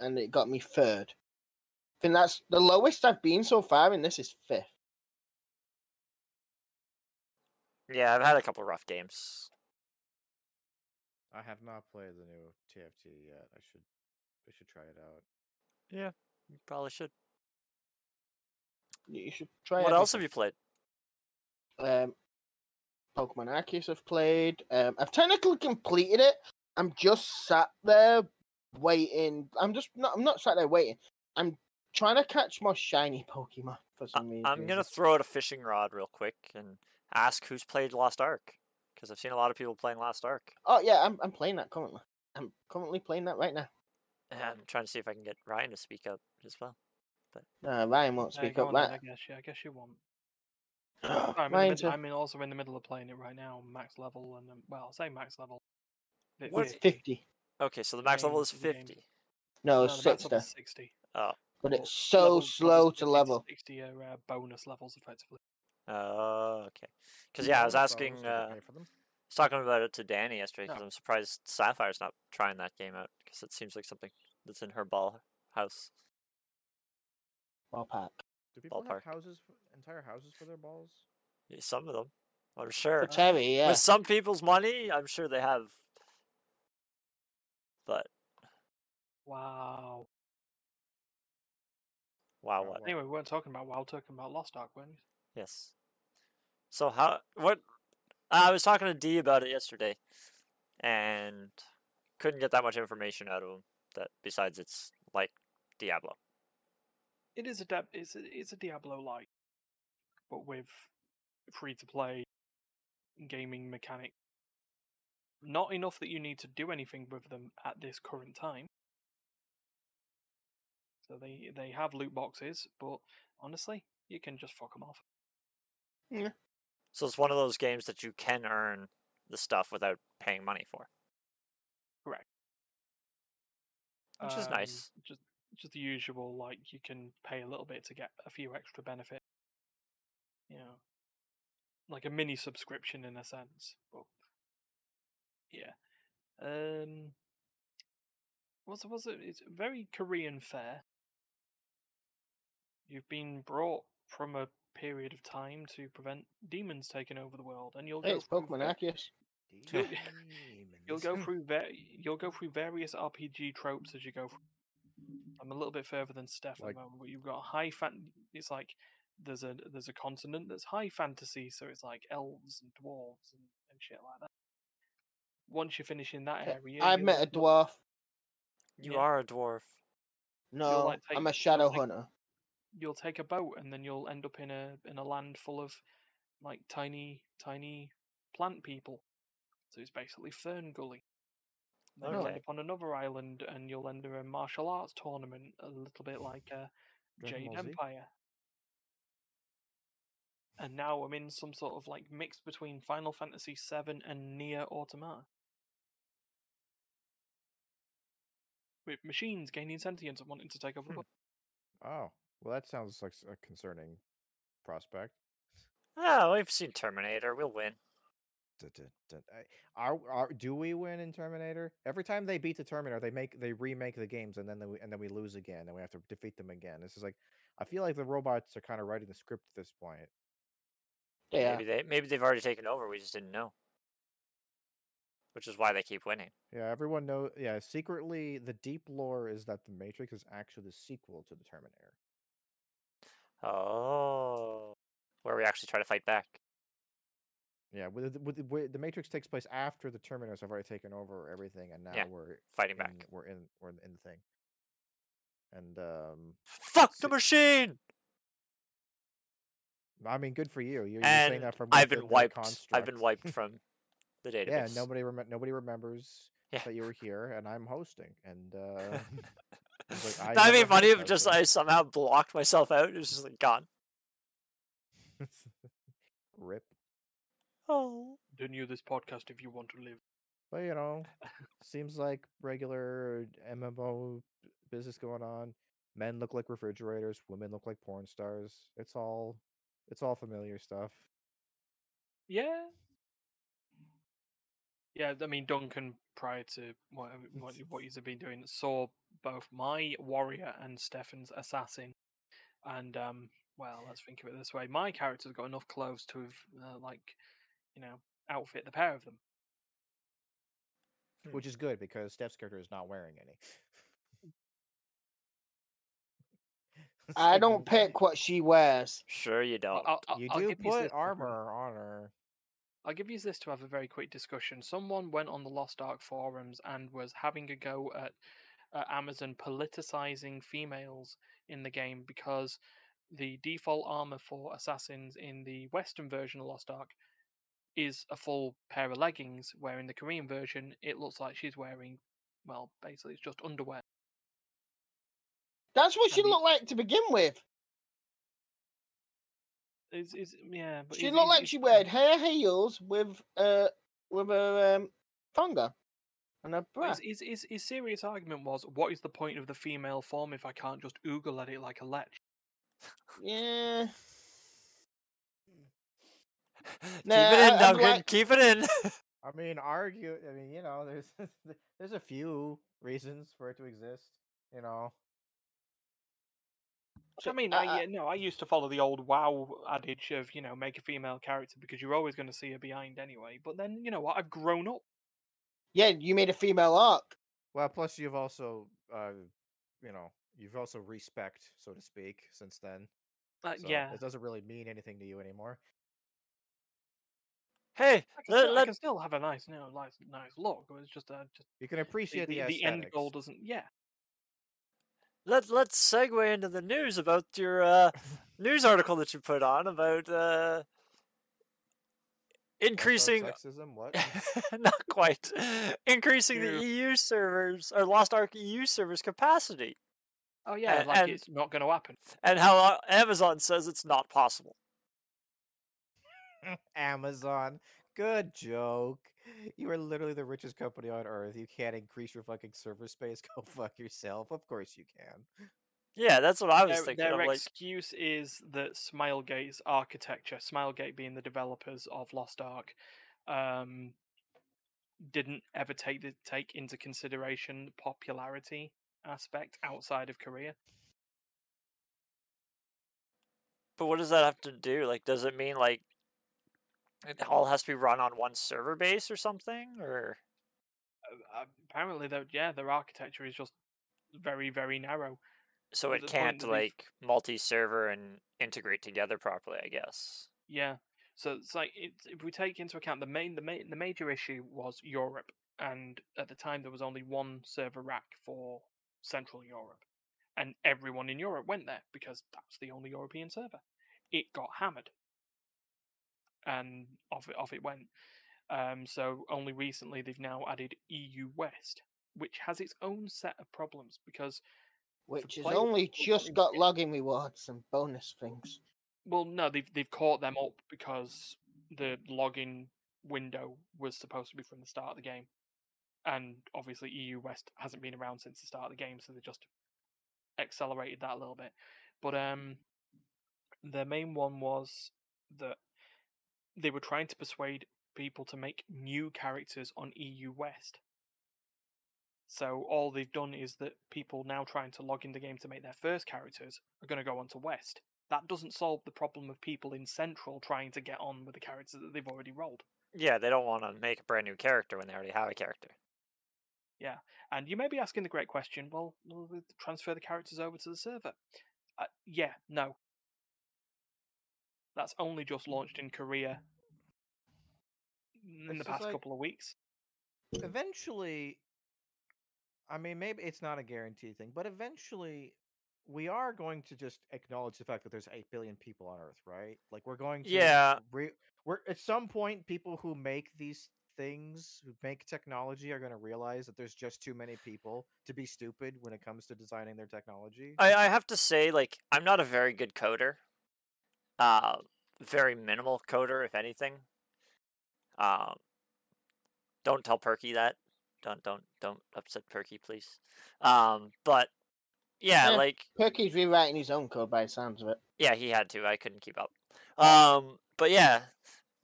Speaker 3: and it got me third. I think that's the lowest I've been so far, and this is fifth.
Speaker 4: Yeah, I've had a couple rough games.
Speaker 2: I have not played the new TFT yet. I should I should try it out.
Speaker 4: Yeah, you probably should.
Speaker 3: You should try.
Speaker 4: what else have you played?
Speaker 3: Um, Pokemon Arceus I've played. Um, I've technically completed it. I'm just sat there waiting. I'm just not. I'm not sat there waiting. I'm trying to catch more shiny Pokemon for
Speaker 4: I-
Speaker 3: some reason.
Speaker 4: I'm gonna throw out a fishing rod real quick and ask who's played Lost Ark because I've seen a lot of people playing Lost Ark.
Speaker 3: Oh yeah, I'm I'm playing that currently. I'm currently playing that right now.
Speaker 4: And I'm trying to see if I can get Ryan to speak up as well.
Speaker 3: Uh, Ryan won't speak
Speaker 1: go
Speaker 3: up
Speaker 1: on then,
Speaker 3: that.
Speaker 1: I guess. Yeah, I guess you won't. I'm, in the
Speaker 3: Ryan's
Speaker 1: mid-
Speaker 3: a-
Speaker 1: I'm in also in the middle of playing it right now, max level, and um, well, say max level.
Speaker 3: What's fifty?
Speaker 4: Okay, so the max level is 50.
Speaker 3: No,
Speaker 1: No, the max level
Speaker 3: sixty.
Speaker 1: is sixty.
Speaker 4: Oh,
Speaker 3: But
Speaker 1: but
Speaker 3: it's so
Speaker 1: levels-
Speaker 3: slow to level.
Speaker 1: Sixty are uh, bonus levels, effectively.
Speaker 4: oh, okay. Because yeah, I was asking, uh,
Speaker 2: did you pay for them?
Speaker 4: I was talking about it to Danny yesterday because
Speaker 2: No.
Speaker 4: I'm surprised Sapphire's not trying that game out because it seems like something that's in her ball house.
Speaker 3: Ballpark.
Speaker 2: Do people
Speaker 4: ballpark.
Speaker 2: have houses, entire houses for their balls?
Speaker 4: Yeah, Some of them, I'm sure.
Speaker 3: For Terry, yeah.
Speaker 4: With some people's money, I'm sure they have. But
Speaker 1: Wow.
Speaker 4: wow,
Speaker 2: Oh,
Speaker 4: what?
Speaker 1: Anyway, we weren't talking about WoW, talking about Lost Ark, weren't we?
Speaker 4: Yes. So how what I was talking to D about it yesterday and couldn't get that much information out of him that besides it's like Diablo.
Speaker 1: It is a Dab- it's a, it's a Diablo like, but with free to play gaming mechanic. Not enough that you need to do anything with them at this current time. So they they have loot boxes, but honestly, you can just fuck them off.
Speaker 4: So it's one of those games that you can earn the stuff without paying money for. Correct. Which is nice.
Speaker 1: Um, Just just the usual, like you can pay a little bit to get a few extra benefits. You know, like a mini subscription in a sense. But yeah, um, what's was it? It's very Korean fare. You've been brought from a period of time to prevent demons taking over the world, and you'll
Speaker 3: Hey,
Speaker 1: go
Speaker 3: it's
Speaker 1: through
Speaker 3: Pokemon
Speaker 1: ve-
Speaker 3: Arceus.
Speaker 1: You'll- You'll go through ver- you'll go through various RPG tropes as you go. Through. I'm a little bit further than Steph
Speaker 2: Like-
Speaker 1: at the moment, but you've got high fan. It's like there's a there's a continent that's high fantasy, so it's like elves and dwarves and, and shit like that. Once you finish in that area,
Speaker 3: I've met a dwarf.
Speaker 4: You
Speaker 1: Yeah.
Speaker 4: are a dwarf.
Speaker 3: No,
Speaker 1: like, take-
Speaker 3: I'm a shadow
Speaker 1: take-
Speaker 3: hunter.
Speaker 1: You'll take a boat, and then you'll end up in a in a land full of like tiny tiny plant people. So it's basically Fern Gully. Then you'll
Speaker 4: Okay.
Speaker 1: end up on another island, and you'll enter a martial arts tournament, a little bit like a
Speaker 2: Dragon
Speaker 1: Jade Empire. And now I'm in some sort of like mix between Final Fantasy VII and Nier Automata. With machines gaining sentience and wanting to take over the
Speaker 2: Hmm.
Speaker 1: world.
Speaker 2: Well, that sounds like a concerning prospect.
Speaker 4: Oh, we've seen Terminator. We'll win.
Speaker 2: Are, are do we win in Terminator? Every time they beat the Terminator, they make they remake the games, and then they, and then we lose again, and we have to defeat them again. This is like, I feel like the robots are kind of writing the script at this point.
Speaker 3: Yeah.
Speaker 4: Maybe they maybe they've already taken over. We just didn't know. Which is why they keep winning.
Speaker 2: Yeah, everyone knows. Yeah, secretly, the deep lore is that the Matrix is actually the sequel to the Terminator.
Speaker 4: Oh, where we actually try to fight back.
Speaker 2: Yeah, with the, with the, with the Matrix takes place after the Terminators have already taken over everything, and now
Speaker 4: Yeah,
Speaker 2: we're
Speaker 4: Fighting
Speaker 2: in,
Speaker 4: back.
Speaker 2: we're in we're in the thing. And um,
Speaker 4: Fuck the machine!
Speaker 2: I mean, good for you. You're, you're saying that from
Speaker 4: I've been
Speaker 2: the
Speaker 4: wiped. I've been wiped from the database.
Speaker 2: Yeah, nobody rem- nobody remembers
Speaker 4: Yeah.
Speaker 2: that you were here, and I'm hosting. And uh, like, I
Speaker 4: That'd be funny if just
Speaker 2: thing.
Speaker 4: I somehow blocked myself out. It was just like gone.
Speaker 2: rip.
Speaker 4: Oh.
Speaker 1: Don't you this podcast if you want to live.
Speaker 2: But you know, seems like regular MMO business going on. Men look like refrigerators, women look like porn stars. It's all it's all familiar stuff.
Speaker 1: Yeah. Yeah, I mean Duncan prior to what what what he's been doing saw both my warrior and Stefan's assassin, and um, well, let's think of it this way: my character's got enough clothes to have uh, like, you know, outfit the pair of them.
Speaker 4: Hmm.
Speaker 2: Which is good because Steph's character is not wearing any.
Speaker 3: I don't
Speaker 2: why-
Speaker 3: pick what she wears.
Speaker 4: Sure you don't.
Speaker 1: I'll, I'll,
Speaker 2: You
Speaker 1: I'll
Speaker 2: do
Speaker 1: give you
Speaker 2: put
Speaker 1: this to have a-
Speaker 2: armor on her.
Speaker 1: I'll give you this to have a very quick discussion. Someone went on the Lost Ark forums and was having a go at uh, Amazon politicizing females in the game because the default armor for assassins in the Western version of Lost Ark is a full pair of leggings, where in the Korean version it looks like she's wearing, well, basically it's just underwear.
Speaker 3: That's what she
Speaker 1: And the-
Speaker 3: looked like to begin with.
Speaker 1: Is is yeah, but
Speaker 3: She
Speaker 1: is-
Speaker 3: looked
Speaker 1: is-
Speaker 3: like she wore hair heels with uh with a um thonga and a
Speaker 1: but
Speaker 3: bra.
Speaker 1: His, his, his, his serious argument was, what is the point of the female form if I can't just oogle at it like a lech?
Speaker 3: Yeah.
Speaker 4: Keep it in,
Speaker 3: I-
Speaker 4: Duncan.
Speaker 3: like-
Speaker 4: Keep it in.
Speaker 2: I mean, argue. I mean, you know, there's there's a few reasons for it to exist. You know,
Speaker 1: I mean,
Speaker 3: uh,
Speaker 1: I, yeah, no, I used to follow the old WoW adage of you know make a female character because you're always going to see her behind anyway. But then you know what? I've grown up.
Speaker 3: Yeah, you made a female arc.
Speaker 2: well, plus you've also, uh, you know, you've also respect, so to speak, since then.
Speaker 1: Uh,
Speaker 2: So
Speaker 1: yeah,
Speaker 2: it doesn't really mean anything to you anymore.
Speaker 4: Hey,
Speaker 1: I can,
Speaker 4: let,
Speaker 1: still, I can still have a nice, you know, nice, nice look. It's just, uh, just
Speaker 2: You can appreciate
Speaker 1: the,
Speaker 2: the,
Speaker 1: the end goal doesn't. Yeah,
Speaker 4: let, let's segue into the news about your uh, news article that you put on about uh,
Speaker 2: Lost Ark
Speaker 4: increasing
Speaker 2: sexism. What?
Speaker 4: not quite increasing
Speaker 1: You-
Speaker 4: the EU servers or Lost Ark EU servers capacity,
Speaker 1: oh yeah,
Speaker 4: A-
Speaker 1: like
Speaker 4: and-
Speaker 1: it's not going to happen.
Speaker 4: and how uh, Amazon says it's not possible.
Speaker 2: Amazon. Good joke. You are literally the richest company on earth. You can't increase your fucking server space. Go fuck yourself. Of course you can.
Speaker 4: Yeah, that's what I was
Speaker 1: Their,
Speaker 4: thinking.
Speaker 1: their
Speaker 4: I'm like,
Speaker 1: excuse is that Smilegate's architecture, Smilegate being the developers of Lost Ark, um, didn't ever take the, take into consideration the popularity aspect outside of Korea.
Speaker 4: but what does that have to do? Like, does it mean like it all has to be run on one server base or something? Or
Speaker 1: uh, apparently, though, yeah, their architecture is just very, very narrow.
Speaker 4: So it can't like multi-server and integrate together properly? I guess.
Speaker 1: Yeah. So it's like it's, if we take into account the main the main the major issue was Europe, and at the time there was only one server rack for Central Europe, and everyone in Europe went there because that's the only European server. It got hammered, and off it off it went. Um, so only recently they've now added EU West, which has its own set of problems because
Speaker 3: Which has only just got login rewards and bonus things.
Speaker 1: well, no, they've they've caught them up because the login window was supposed to be from the start of the game, and obviously EU West hasn't been around since the start of the game, so they just accelerated that a little bit. But um, the main one was that they were trying to persuade people to make new characters on EU West. So all they've done is that people now trying to log in the game to make their first characters are going to go onto West. That doesn't solve the problem of people in Central trying to get on with the characters that they've already rolled.
Speaker 4: Yeah, they don't want to make a brand new character when they already have a character.
Speaker 1: Yeah, and you may be asking the great question: Well, will they transfer the characters over to the server? Uh, yeah, no. That's only just launched in Korea in
Speaker 2: It's
Speaker 1: the past
Speaker 2: like-
Speaker 1: couple of weeks.
Speaker 2: eventually i mean maybe it's not a guaranteed thing but eventually we are going to just acknowledge the fact that there's 8 billion people on earth right like we're going to
Speaker 4: Yeah.
Speaker 2: re- we're at some point people who make these things who make technology are going to realize that there's just too many people to be stupid when it comes to designing their technology
Speaker 4: I, I have to say, like, I'm not a very good coder. Uh, very minimal coder, if anything. Um, don't tell Perky that. Don't don't don't upset Perky, please. Um, but yeah,
Speaker 3: Eh.
Speaker 4: like
Speaker 3: Perky's rewriting his own code by the sounds of it.
Speaker 4: yeah, he had to. I couldn't keep up. Um, but yeah,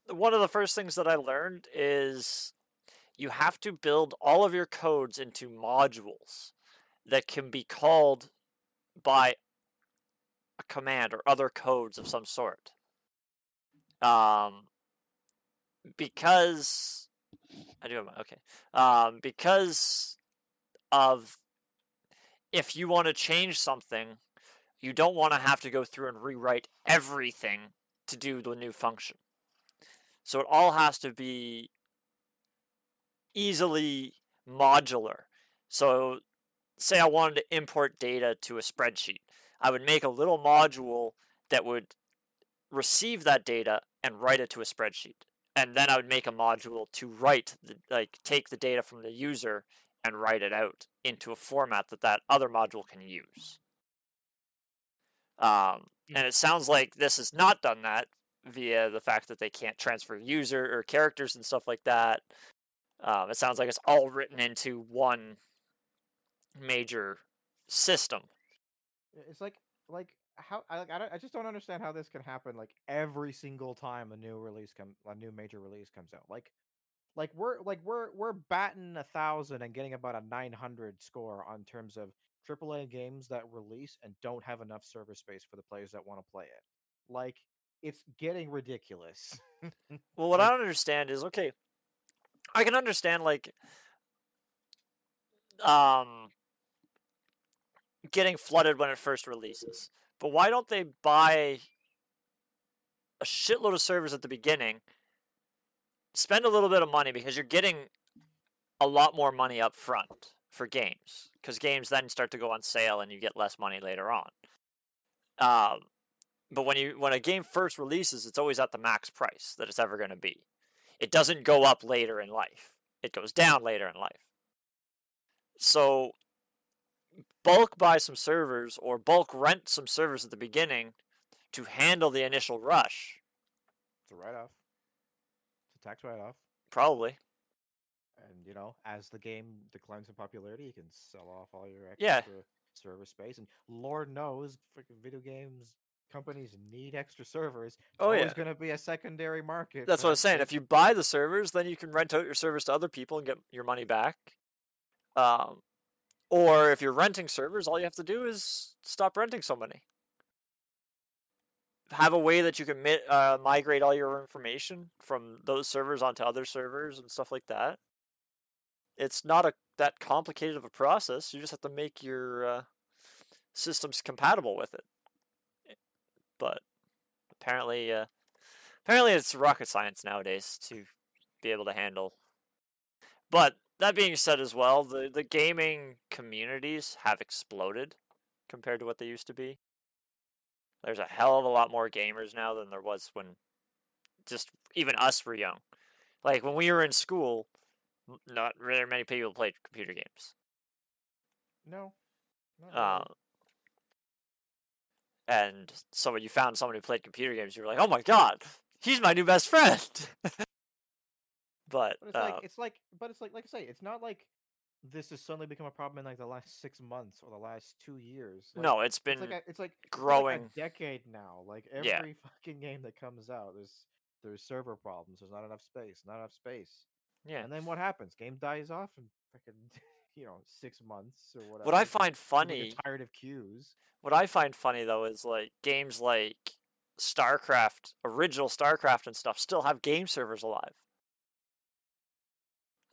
Speaker 4: one of the first things that I learned is you have to build all of your codes into modules that can be called by a command or other codes of some sort. Um, because I do have my okay. Um, because of if you want to change something, you don't want to have to go through and rewrite everything to do the new function. So it all has to be easily modular. So say I wanted to import data to a spreadsheet. I would make a little module that would receive that data and write it to a spreadsheet. And then I would make a module to write the like take the data from the user and write it out into a format that that other module can use. Um, and it sounds like this has not done that via the fact that they can't transfer user or characters and stuff like that. Um, it sounds like it's all written into one major system.
Speaker 2: it's like like how I, like, I, don't, I just don't understand how this can happen like every single time a new release come a new major release comes out. Like like we're like we're we're batting a thousand and getting about a 900 score on terms of AAA games that release and don't have enough server space for the players that want to play it. Like it's getting ridiculous.
Speaker 4: Well, what I don't understand is okay. I can understand like um getting flooded when it first releases, but why don't they buy a shitload of servers at the beginning? Spend a little bit of money because you're getting a lot more money up front for games because games then start to go on sale and you get less money later on. Um, but when you when a game first releases, it's always at the max price that it's ever going to be. It doesn't go up later in life. It goes down later in life. So bulk buy some servers or bulk rent some servers at the beginning to handle the initial rush.
Speaker 2: it's a write-off it's a tax write-off
Speaker 4: Probably.
Speaker 2: and you know as the game declines in popularity you can sell off all your
Speaker 4: Yeah.
Speaker 2: extra server space and lord knows freaking video games companies need extra servers It's
Speaker 4: Oh, yeah.
Speaker 2: going to be a secondary market
Speaker 4: That's what I'm saying. If you buy the servers, then you can rent out your servers to other people and get your money back. Um, or if you're renting servers, all you have to do is stop renting so many. Have a way that you can uh, migrate all your information from those servers onto other servers and stuff like that. It's not a that complicated of a process. You just have to make your uh, systems compatible with it. Eh, But apparently, uh, apparently it's rocket science nowadays to be able to handle. But that being said, as well, the the gaming communities have exploded compared to what they used to be. There's a hell of a lot more gamers now than there was when just even us were young. Like when we were in school, not very many people played computer games.
Speaker 2: No. not
Speaker 4: Uh, and so when you found someone who played computer games, you were like, "Oh my god, he's my new best friend." but
Speaker 2: But it's
Speaker 4: uh,
Speaker 2: like it's like but it's like like I say, it's not like this has suddenly become a problem in like the last six months or the last two years. Like,
Speaker 4: no, it's
Speaker 2: it's
Speaker 4: been
Speaker 2: like a, it's like it's like,
Speaker 4: growing.
Speaker 2: a decade now. Like every
Speaker 4: Yeah.
Speaker 2: fucking game that comes out, there's there's server problems. There's not enough space. Not enough space.
Speaker 4: yeah.
Speaker 2: And then what happens? Game dies off in freaking you know six months or whatever.
Speaker 4: What I find funny,
Speaker 2: tired of queues.
Speaker 4: what I find funny though, is like games like StarCraft, original StarCraft and stuff, still have game servers alive.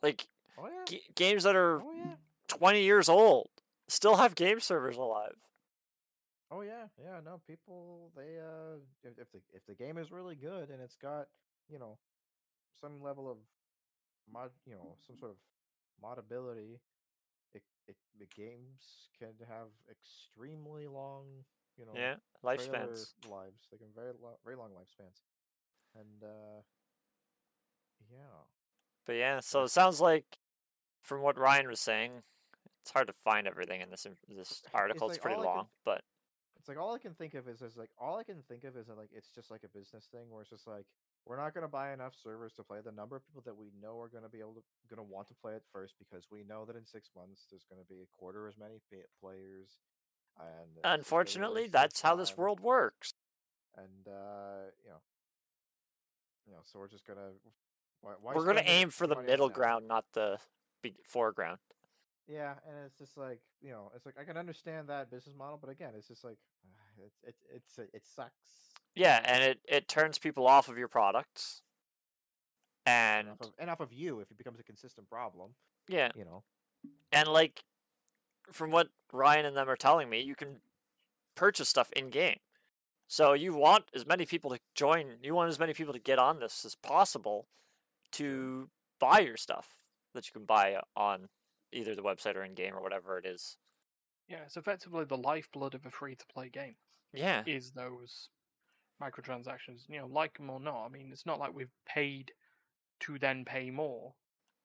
Speaker 4: Like
Speaker 2: Oh yeah.
Speaker 4: g- games that are
Speaker 2: Oh yeah.
Speaker 4: 20 years old still have game servers alive.
Speaker 2: Oh yeah, yeah. No, people they uh if, if the if the game is really good and it's got you know some level of mod you know some sort of modability, it it the games can have extremely long you know
Speaker 4: Yeah, lifespans.
Speaker 2: lives. They can very lo- very long lifespans, and uh yeah.
Speaker 4: But yeah, so it sounds like from what Ryan was saying, it's hard to find everything in this this article. It's,
Speaker 2: like
Speaker 4: pretty
Speaker 2: all I can-
Speaker 4: long, but
Speaker 2: It's like all I can think of is, is like all I can think of is that like it's just like a business thing where it's just like we're not gonna buy enough servers to play the number of people that we know are gonna be able to gonna want to play it first because we know that in six months there's gonna be a quarter as many players. And it's just gonna be
Speaker 4: unfortunately, that's how this world works.
Speaker 2: And uh, you know, you know, so we're just gonna why, why
Speaker 4: We're gonna aim for the middle ground, not the foreground.
Speaker 2: Yeah, and it's just like you know, it's like I can understand that business model, but again, it's just like it it it's it sucks.
Speaker 4: Yeah, and it it turns people off of your products.
Speaker 2: and
Speaker 4: And
Speaker 2: off of, and off of you if it becomes a consistent problem.
Speaker 4: yeah,
Speaker 2: You know,
Speaker 4: and like from what Ryan and them are telling me, you can purchase stuff in game. So you want as many people to join, you want as many people to get on this as possible to buy your stuff that you can buy uh, on either the website or in game or whatever it is.
Speaker 1: Yeah, it's effectively the lifeblood of a free to play game
Speaker 4: Yeah.
Speaker 1: is those microtransactions. You know, like them or not. I mean, it's not like we've paid to then pay more.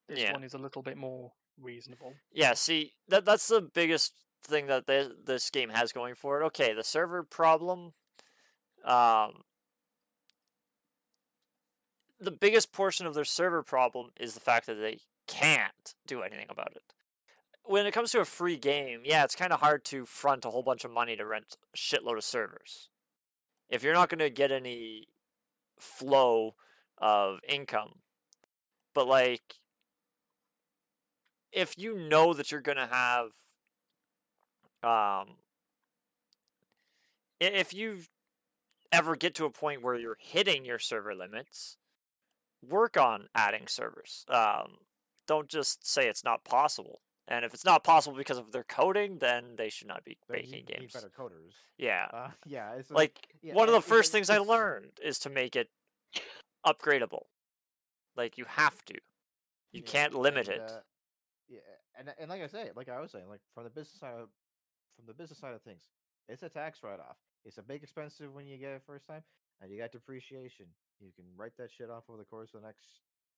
Speaker 1: This
Speaker 4: Yeah.
Speaker 1: one is a little bit more reasonable.
Speaker 4: Yeah, see, that that's the biggest thing that this, this game has going for it. Okay, the server problem um the biggest portion of their server problem is the fact that they can't do anything about it. When it comes to a free game, yeah, it's kind of hard to front a whole bunch of money to rent a shitload of servers. If you're not going to get any flow of income. But like if you know that you're going to have um if you ever get to a point where you're hitting your server limits work on adding servers um don't just say it's not possible and if it's not possible because of their coding then they should not be making
Speaker 2: need
Speaker 4: games
Speaker 2: better coders.
Speaker 4: yeah
Speaker 2: Uh, yeah, it's
Speaker 4: like
Speaker 2: yeah,
Speaker 4: one of the first things i learned is to make it upgradable like you have to you
Speaker 2: yeah,
Speaker 4: can't limit
Speaker 2: and,
Speaker 4: it
Speaker 2: uh, yeah, and and like I say, like I was saying, like from the business side of from the business side of things, it's a tax write off. It's a big expensive when you get it first time, and you got depreciation. You can write that shit off over the course of the next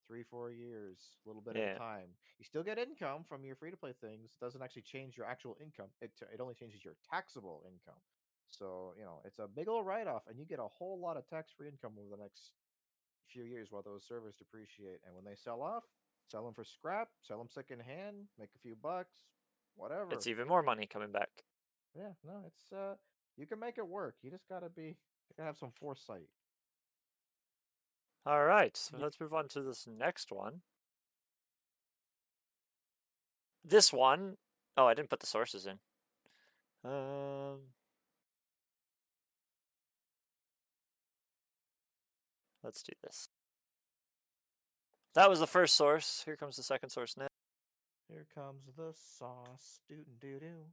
Speaker 2: three, four years, a little bit at a time. You still get income from your free to play things. It doesn't actually change your actual income. It t- it only changes your taxable income. So you know it's a big old write off, and you get a whole lot of tax free income over the next few years while those servers depreciate. And when they sell off, sell them for scrap, sell them second hand, make a few bucks, whatever.
Speaker 4: it's even more money coming back
Speaker 2: yeah, no, it's uh, you can make it work. You just gotta be, you gotta have some foresight.
Speaker 4: All right, so let's move on to this next one. This one, oh, I didn't put the sources in. Um, let's do this. That was the first source. Here comes the second source now.
Speaker 2: Here comes the sauce, doo doo doo.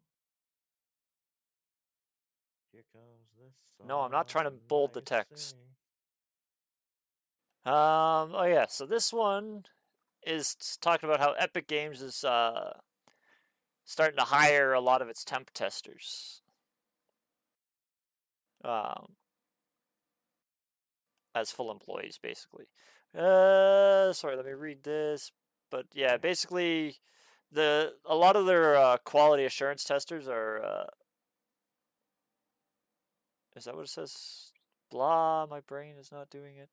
Speaker 2: Here comes the sauce.
Speaker 4: No, I'm not trying to bold the text. Um, oh yeah, so this one is talking about how Epic Games is uh starting to hire a lot of its temp testers. Um as full employees basically. Uh, sorry, let me read this. But yeah, basically, the a lot of their uh, quality assurance testers are. Uh, is that what it says? Blah. My brain is not doing it.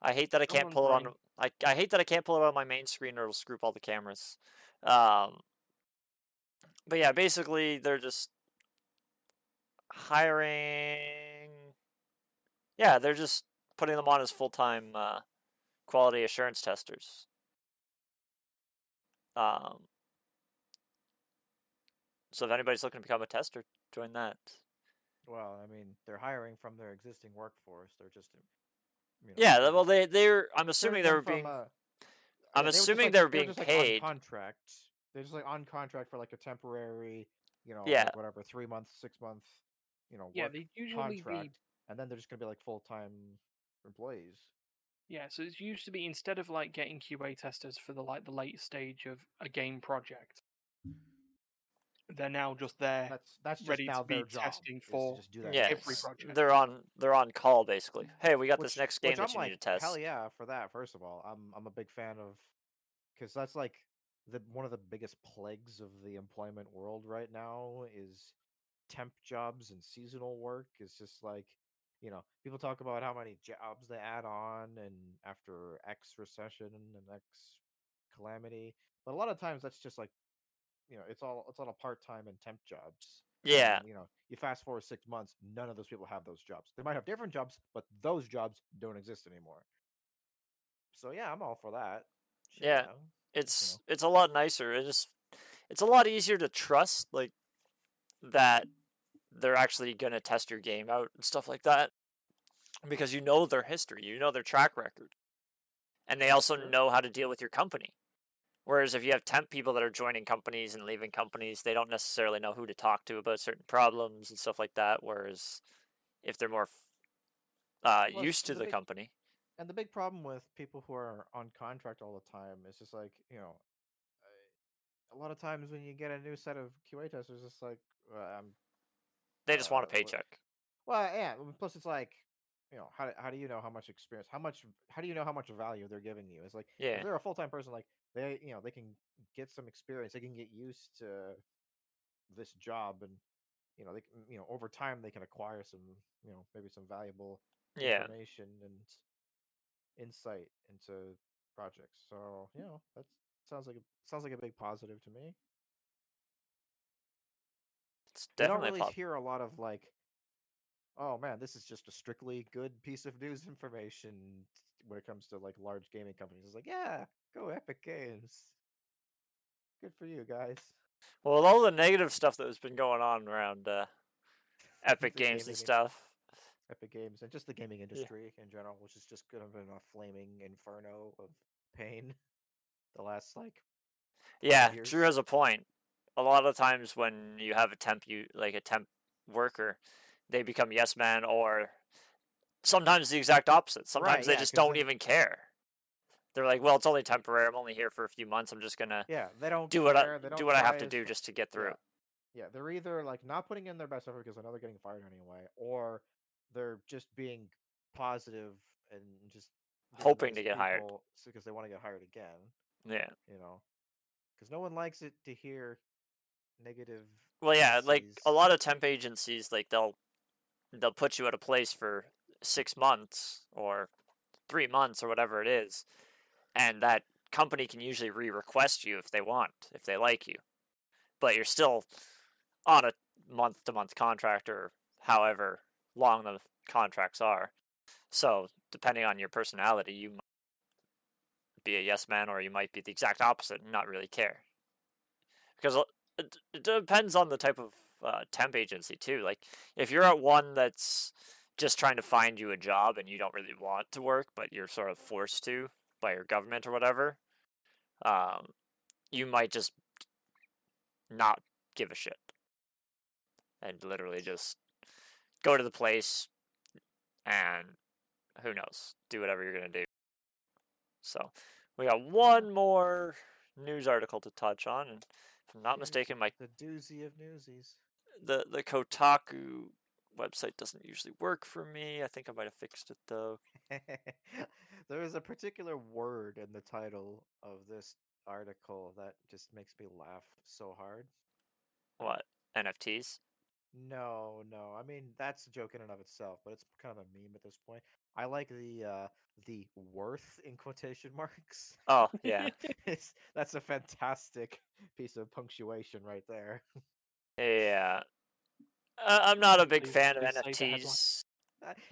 Speaker 4: I hate that I can't
Speaker 1: on,
Speaker 4: pull it on. I I hate that I can't pull it on my main screen or it'll screw up all the cameras. Um. But yeah, basically they're just hiring. Yeah, they're just putting them on as full time uh, quality assurance testers. Um, so if anybody's looking to become a tester, join that.
Speaker 2: Well, I mean, they're hiring from their existing workforce. They're just, you know,
Speaker 4: Yeah, well, they they're. I'm assuming they were
Speaker 2: from,
Speaker 4: being.
Speaker 2: uh,
Speaker 4: I'm
Speaker 2: yeah, they were
Speaker 4: assuming
Speaker 2: like-
Speaker 4: they were
Speaker 2: they
Speaker 4: being
Speaker 2: just,
Speaker 4: paid.
Speaker 2: on contract. They're just like on contract for like a temporary, you know,
Speaker 4: Yeah.
Speaker 2: like whatever, three months, six months, you know,
Speaker 1: Yeah,
Speaker 2: work,
Speaker 1: they usually be
Speaker 2: contract, and then they're just gonna be like full time employees.
Speaker 1: Yeah, so it's used to be instead of like getting QA testers for the like the late stage of a game project, they're now just there.
Speaker 2: That's that's just
Speaker 1: ready to
Speaker 2: now
Speaker 1: be
Speaker 2: their job.
Speaker 1: testing
Speaker 2: is to
Speaker 1: for
Speaker 2: just do that
Speaker 4: Yeah,
Speaker 1: every project.
Speaker 4: they're on they're on call basically. Hey, we got this next game that
Speaker 2: I'm
Speaker 4: you
Speaker 2: like,
Speaker 4: need to test.
Speaker 2: Hell yeah, for that. First of all, I'm I'm a big fan of because that's like the one of the biggest plagues of the employment world right now is temp jobs and seasonal work. It's just like you know people talk about how many jobs they add on and after X recession and X calamity, but a lot of times that's just like you know it's all it's all a part time and temp jobs.
Speaker 4: Yeah,
Speaker 2: And, you know, you fast forward six months, none of those people have those jobs. They might have different jobs, but those jobs don't exist anymore. So yeah, I'm all for that.
Speaker 4: Yeah.
Speaker 2: man.
Speaker 4: it's it's a lot nicer. It just it's a lot easier to trust like that they're actually gonna test your game out and stuff like that because you know their history, you know their track record, and they also know how to deal with your company. Whereas if you have temp people that are joining companies and leaving companies, they don't necessarily know who to talk to about certain problems and stuff like that. Whereas if they're more uh,
Speaker 2: Plus,
Speaker 4: used to
Speaker 2: the
Speaker 4: the
Speaker 2: big-
Speaker 4: company,
Speaker 2: And the big problem with people who are on contract all the time is just like you know, uh, a lot of times when you get a new set of QA testers, it's like uh, I'm
Speaker 4: they just want a
Speaker 2: Uh,
Speaker 4: paycheck.
Speaker 2: Well, yeah. Plus, it's like, you know, how how do you know how much experience, how much, how do you know how much value they're giving you? It's like
Speaker 4: Yeah.
Speaker 2: if they're a full time person, like they, you know, they can get some experience, they can get used to this job, and you know, they can, you know, over time they can acquire some, you know, maybe some valuable
Speaker 4: Yeah.
Speaker 2: information and insight into projects. So, you mm. know, that sounds like a sounds like a big positive to me.
Speaker 4: It's
Speaker 2: you don't really hear a lot of like oh man this is just a strictly good piece of news information when it comes to like large gaming companies it's like yeah go epic games good for you guys
Speaker 4: Well, with all the negative stuff that has been going on around uh, Epic Games and stuff.
Speaker 2: epic games and just the gaming industry in general which is just kind of been a flaming inferno of pain the last like
Speaker 4: Yeah,
Speaker 2: years.
Speaker 4: Drew has a point. A lot of times when you have a temp, you like a temp worker, they become yes man, or sometimes the exact opposite. Sometimes they
Speaker 2: yeah,
Speaker 4: just don't
Speaker 2: then-
Speaker 4: even care. They're like, well, it's only temporary. I'm only here for a few months. I'm just gonna
Speaker 2: yeah they don't
Speaker 4: do what I
Speaker 2: care, they
Speaker 4: do what I have to do just to get through.
Speaker 2: yeah they're either like not putting in their best effort because they know they're getting fired anyway or they're just being positive and just
Speaker 4: Hoping to get hired.
Speaker 2: because they want to get hired again
Speaker 4: Yeah.
Speaker 2: you know because no one likes it to hear negative
Speaker 4: Well, yeah, like a lot of temp agencies, like they'll they'll put you at a place for six months or three months or whatever it is, and that company can usually re-request you if they want, if they like you, but you're still on a month-to-month contract or however long the contracts are. So depending on your personality, you might be a yes man or you might be the exact opposite and not really care. Because it, depends on the type of uh, temp agency too. Like if you're at one that's just trying to find you a job and you don't really want to work, but you're sort of forced to by your government or whatever, um, you might just not give a shit and literally just go to the place and who knows, do whatever you're gonna do. So we got one more news article to touch on, and if I'm not mistaken, my
Speaker 2: the doozy of newsies
Speaker 4: the the Kotaku website doesn't usually work for me. I think I might have fixed it though.
Speaker 2: there is a particular word in the title of this article that just makes me laugh so hard.
Speaker 4: What NFTs?
Speaker 2: No, no. I mean, that's a joke in and of itself, but it's kind of a meme at this point. I like the uh the worth in quotation marks.
Speaker 4: Oh yeah,
Speaker 2: that's a fantastic piece of punctuation right there.
Speaker 4: yeah. Uh, I'm not a big fan of
Speaker 1: please say the headline.
Speaker 4: NFTs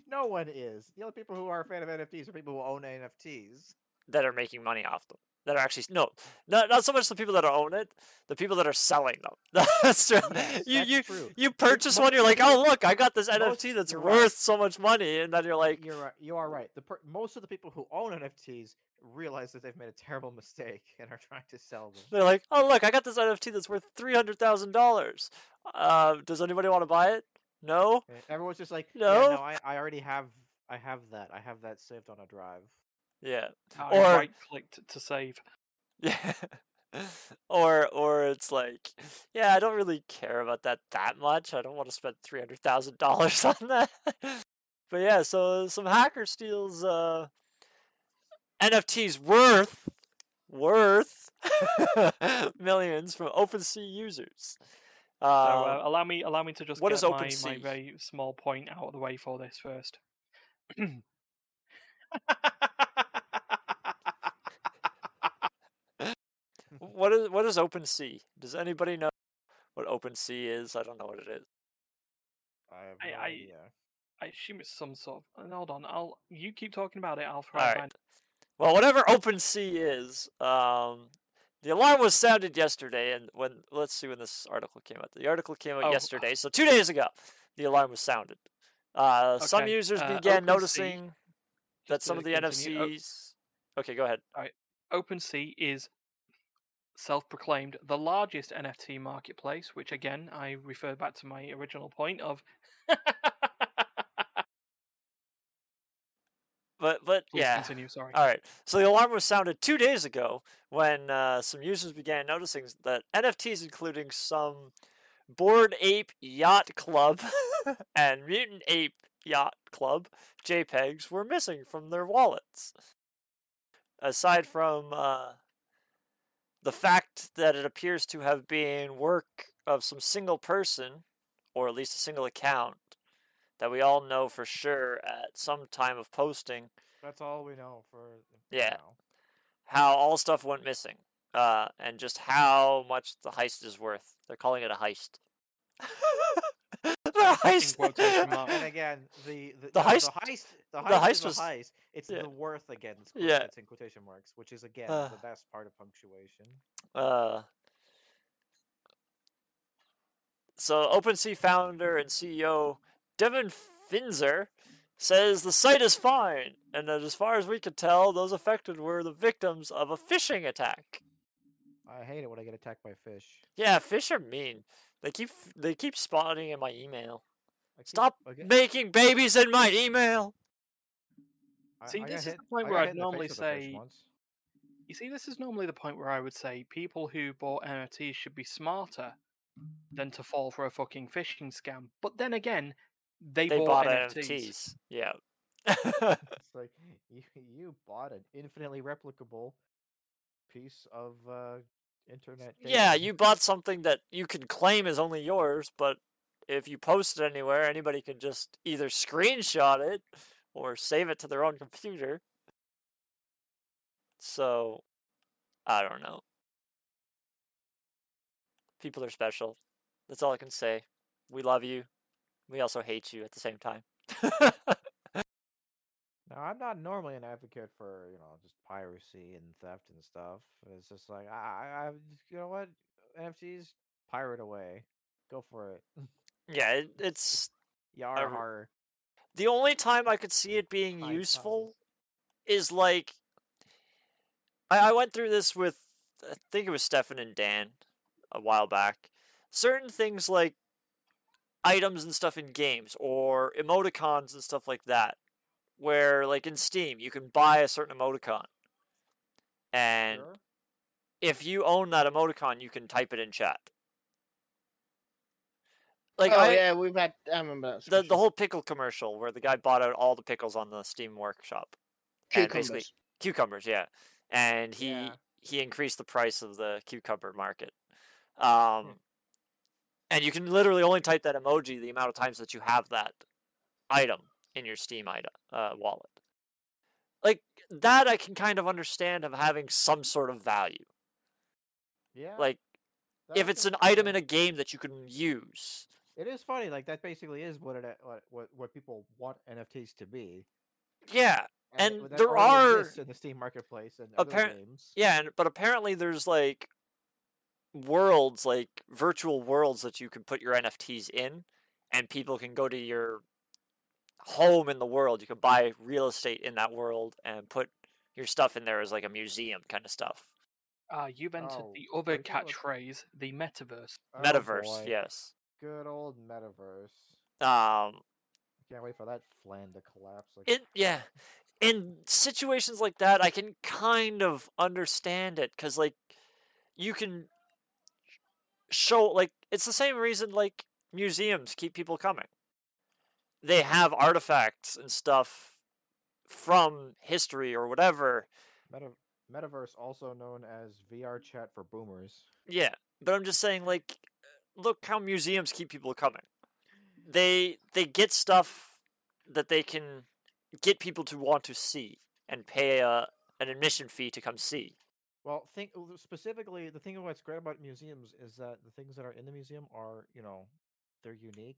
Speaker 2: no one is. The only people who are a fan of NFTs are people who own NFTs.
Speaker 4: that are making money off them. That are actually no, not not so much the people that own it, the people that are selling them. that's true.
Speaker 2: Yes,
Speaker 4: you
Speaker 2: that's
Speaker 4: you
Speaker 2: true.
Speaker 4: you purchase
Speaker 2: mo-
Speaker 4: one, you're like, oh look, I got this
Speaker 2: most-
Speaker 4: NFT that's worth
Speaker 2: right.
Speaker 4: so much money, and then you're like,
Speaker 2: You're right. You are right. The per- most of the people who own NFTs realize that they've made a terrible mistake and are trying to sell them.
Speaker 4: they're like, oh look, I got this NFT that's worth three hundred thousand dollars. Uh, does anybody want to buy it? No.
Speaker 2: And everyone's just like,
Speaker 4: No?
Speaker 2: yeah, no, I, I already have, I have that. I have that saved on a drive.
Speaker 4: Yeah.
Speaker 1: I
Speaker 4: Or-
Speaker 1: right clicked to save.
Speaker 4: Yeah. or or it's like, yeah, I don't really care about that that much. I don't want to spend three hundred thousand dollars on that. but yeah, so some hacker steals uh, NFTs worth worth millions from OpenSea users.
Speaker 1: So uh,
Speaker 4: Um,
Speaker 1: allow me allow me to just
Speaker 4: what
Speaker 1: get
Speaker 4: is
Speaker 1: my, my very small point out of the way for this first.
Speaker 4: what is what is Open OpenSea? Does anybody know what Open OpenSea is? I don't know what it is.
Speaker 2: I have
Speaker 1: I-
Speaker 2: no
Speaker 1: I-
Speaker 2: idea.
Speaker 1: I assume it's some sort of. and Hold on, I'll you keep talking about it. I'll try
Speaker 4: All
Speaker 1: and find.
Speaker 4: Well, whatever Open OpenSea is, um, the alarm was sounded yesterday, and when let's see when this article came out. The article came out
Speaker 1: Oh,
Speaker 4: yesterday, so two days ago, the alarm was sounded. Uh, Some users
Speaker 1: uh,
Speaker 4: began
Speaker 1: OpenSea,
Speaker 4: noticing that some of the
Speaker 1: continue, O-
Speaker 4: NFCs. Okay, go ahead.
Speaker 1: OpenSea is self-proclaimed the largest NFT marketplace, which again I refer back to my original point of.
Speaker 4: But but
Speaker 1: Please
Speaker 4: yeah.
Speaker 1: continue. Sorry.
Speaker 4: All right. So the alarm was sounded two days ago when uh, some users began noticing that NFTs, including some Bored Ape Yacht Club and Mutant Ape Yacht Club JPEGs, were missing from their wallets. Aside from uh, the fact that it appears to have been work of some single person, or at least a single account, that we all know for sure at some time of posting
Speaker 2: That's all we know for.
Speaker 4: Yeah.
Speaker 2: now.
Speaker 4: how all stuff went missing, uh, and just how much the heist is worth. They're calling it a heist. the heist.
Speaker 2: And again, the the,
Speaker 4: The heist-
Speaker 2: the heist, the
Speaker 4: the
Speaker 2: heist,
Speaker 4: heist
Speaker 2: is
Speaker 4: was-
Speaker 2: heist. It's
Speaker 4: yeah.
Speaker 2: the worth again. It's,
Speaker 4: Yeah.
Speaker 2: it's in quotation marks, which is again
Speaker 4: Uh.
Speaker 2: the best part of punctuation.
Speaker 4: Uh, so OpenSea founder and CEO Devin Finzer says the site is fine, and that as far as we could tell, those affected were the victims of a phishing attack.
Speaker 2: I hate it when I get attacked by fish.
Speaker 4: Yeah, fish are mean. They keep they keep spawning in my email.
Speaker 2: Keep-
Speaker 4: Stop
Speaker 2: again,
Speaker 4: making babies in my email.
Speaker 2: I-
Speaker 1: See,
Speaker 2: I
Speaker 1: this is
Speaker 2: hit-
Speaker 1: the point
Speaker 2: I
Speaker 1: where I'd
Speaker 2: hit in the
Speaker 1: normally
Speaker 2: face with a fish
Speaker 1: say- You see, this is normally the point where I would say people who bought NFTs should be smarter than to fall for a fucking phishing scam. But then again, they,
Speaker 4: They
Speaker 1: bought,
Speaker 4: bought
Speaker 1: NFTs.
Speaker 4: NFTs. Yeah.
Speaker 2: It's like you you bought an infinitely replicable piece of uh, internet.
Speaker 4: yeah, you bought something that you can claim is only yours, but if you post it anywhere, anybody can just either screenshot it or save it to their own computer. So, I don't know. People are special. That's all I can say. We love you. We also hate you at the same time.
Speaker 2: Now, I'm not normally an advocate for you know just piracy and theft and stuff. It's just like I, I, you know what, NFTs pirate away, go for it.
Speaker 4: yeah, it, it's
Speaker 2: Yar har.
Speaker 4: the only time I could see it being
Speaker 2: High
Speaker 4: useful is like I, I went through this with I think it was Stefan and Dan a while back. Certain things like items and stuff in games or emoticons and stuff like that. Where like in Steam you can buy a certain emoticon. And
Speaker 2: Sure.
Speaker 4: if you own that emoticon you can type it in chat. Like
Speaker 3: oh
Speaker 4: I,
Speaker 3: yeah, we've had. I remember that.
Speaker 4: the the whole pickle commercial where the guy bought out all the pickles on the Steam Workshop. and basically-
Speaker 3: cucumbers.
Speaker 4: Cucumbers, yeah, and he
Speaker 2: Yeah.
Speaker 4: he increased the price of the cucumber market. Um, and you can literally only type that emoji the amount of times that you have that item in your Steam item uh, wallet. Like that, I can kind of understand of having some sort of value.
Speaker 2: Yeah.
Speaker 4: Like
Speaker 2: that
Speaker 4: if it's an item in a game that you can use.
Speaker 2: It is funny, like that basically is what it what what, what people want NFTs to be.
Speaker 4: Yeah,
Speaker 2: it-
Speaker 4: And there are-
Speaker 2: in the Steam marketplace and
Speaker 4: Appar-
Speaker 2: games.
Speaker 4: Yeah, and, but apparently there's like worlds, like virtual worlds that you can put your NFTs in, and people can go to your home in the world. You can buy real estate in that world and put your stuff in there as like a museum kind of stuff.
Speaker 1: Ah, you've entered
Speaker 2: Oh,
Speaker 1: the other
Speaker 2: do you
Speaker 1: catchphrase, the metaverse.
Speaker 2: Oh,
Speaker 4: Metaverse,
Speaker 2: boy.
Speaker 4: yes.
Speaker 2: Good old metaverse.
Speaker 4: Um,
Speaker 2: Can't wait for that flan to collapse. Like,
Speaker 4: it yeah. In situations like that, I can kind of understand it because like you can show like it's the same reason like museums keep people coming. They mm-hmm. have artifacts and stuff from history or whatever.
Speaker 2: Meta- metaverse, also known as VR chat for boomers.
Speaker 4: Yeah, but I'm just saying like uh, look how museums keep people coming. They they get stuff that they can get people to want to see and pay a an admission fee to come see.
Speaker 2: Well, think specifically the thing what's great about museums is that the things that are in the museum are, you know, they're unique.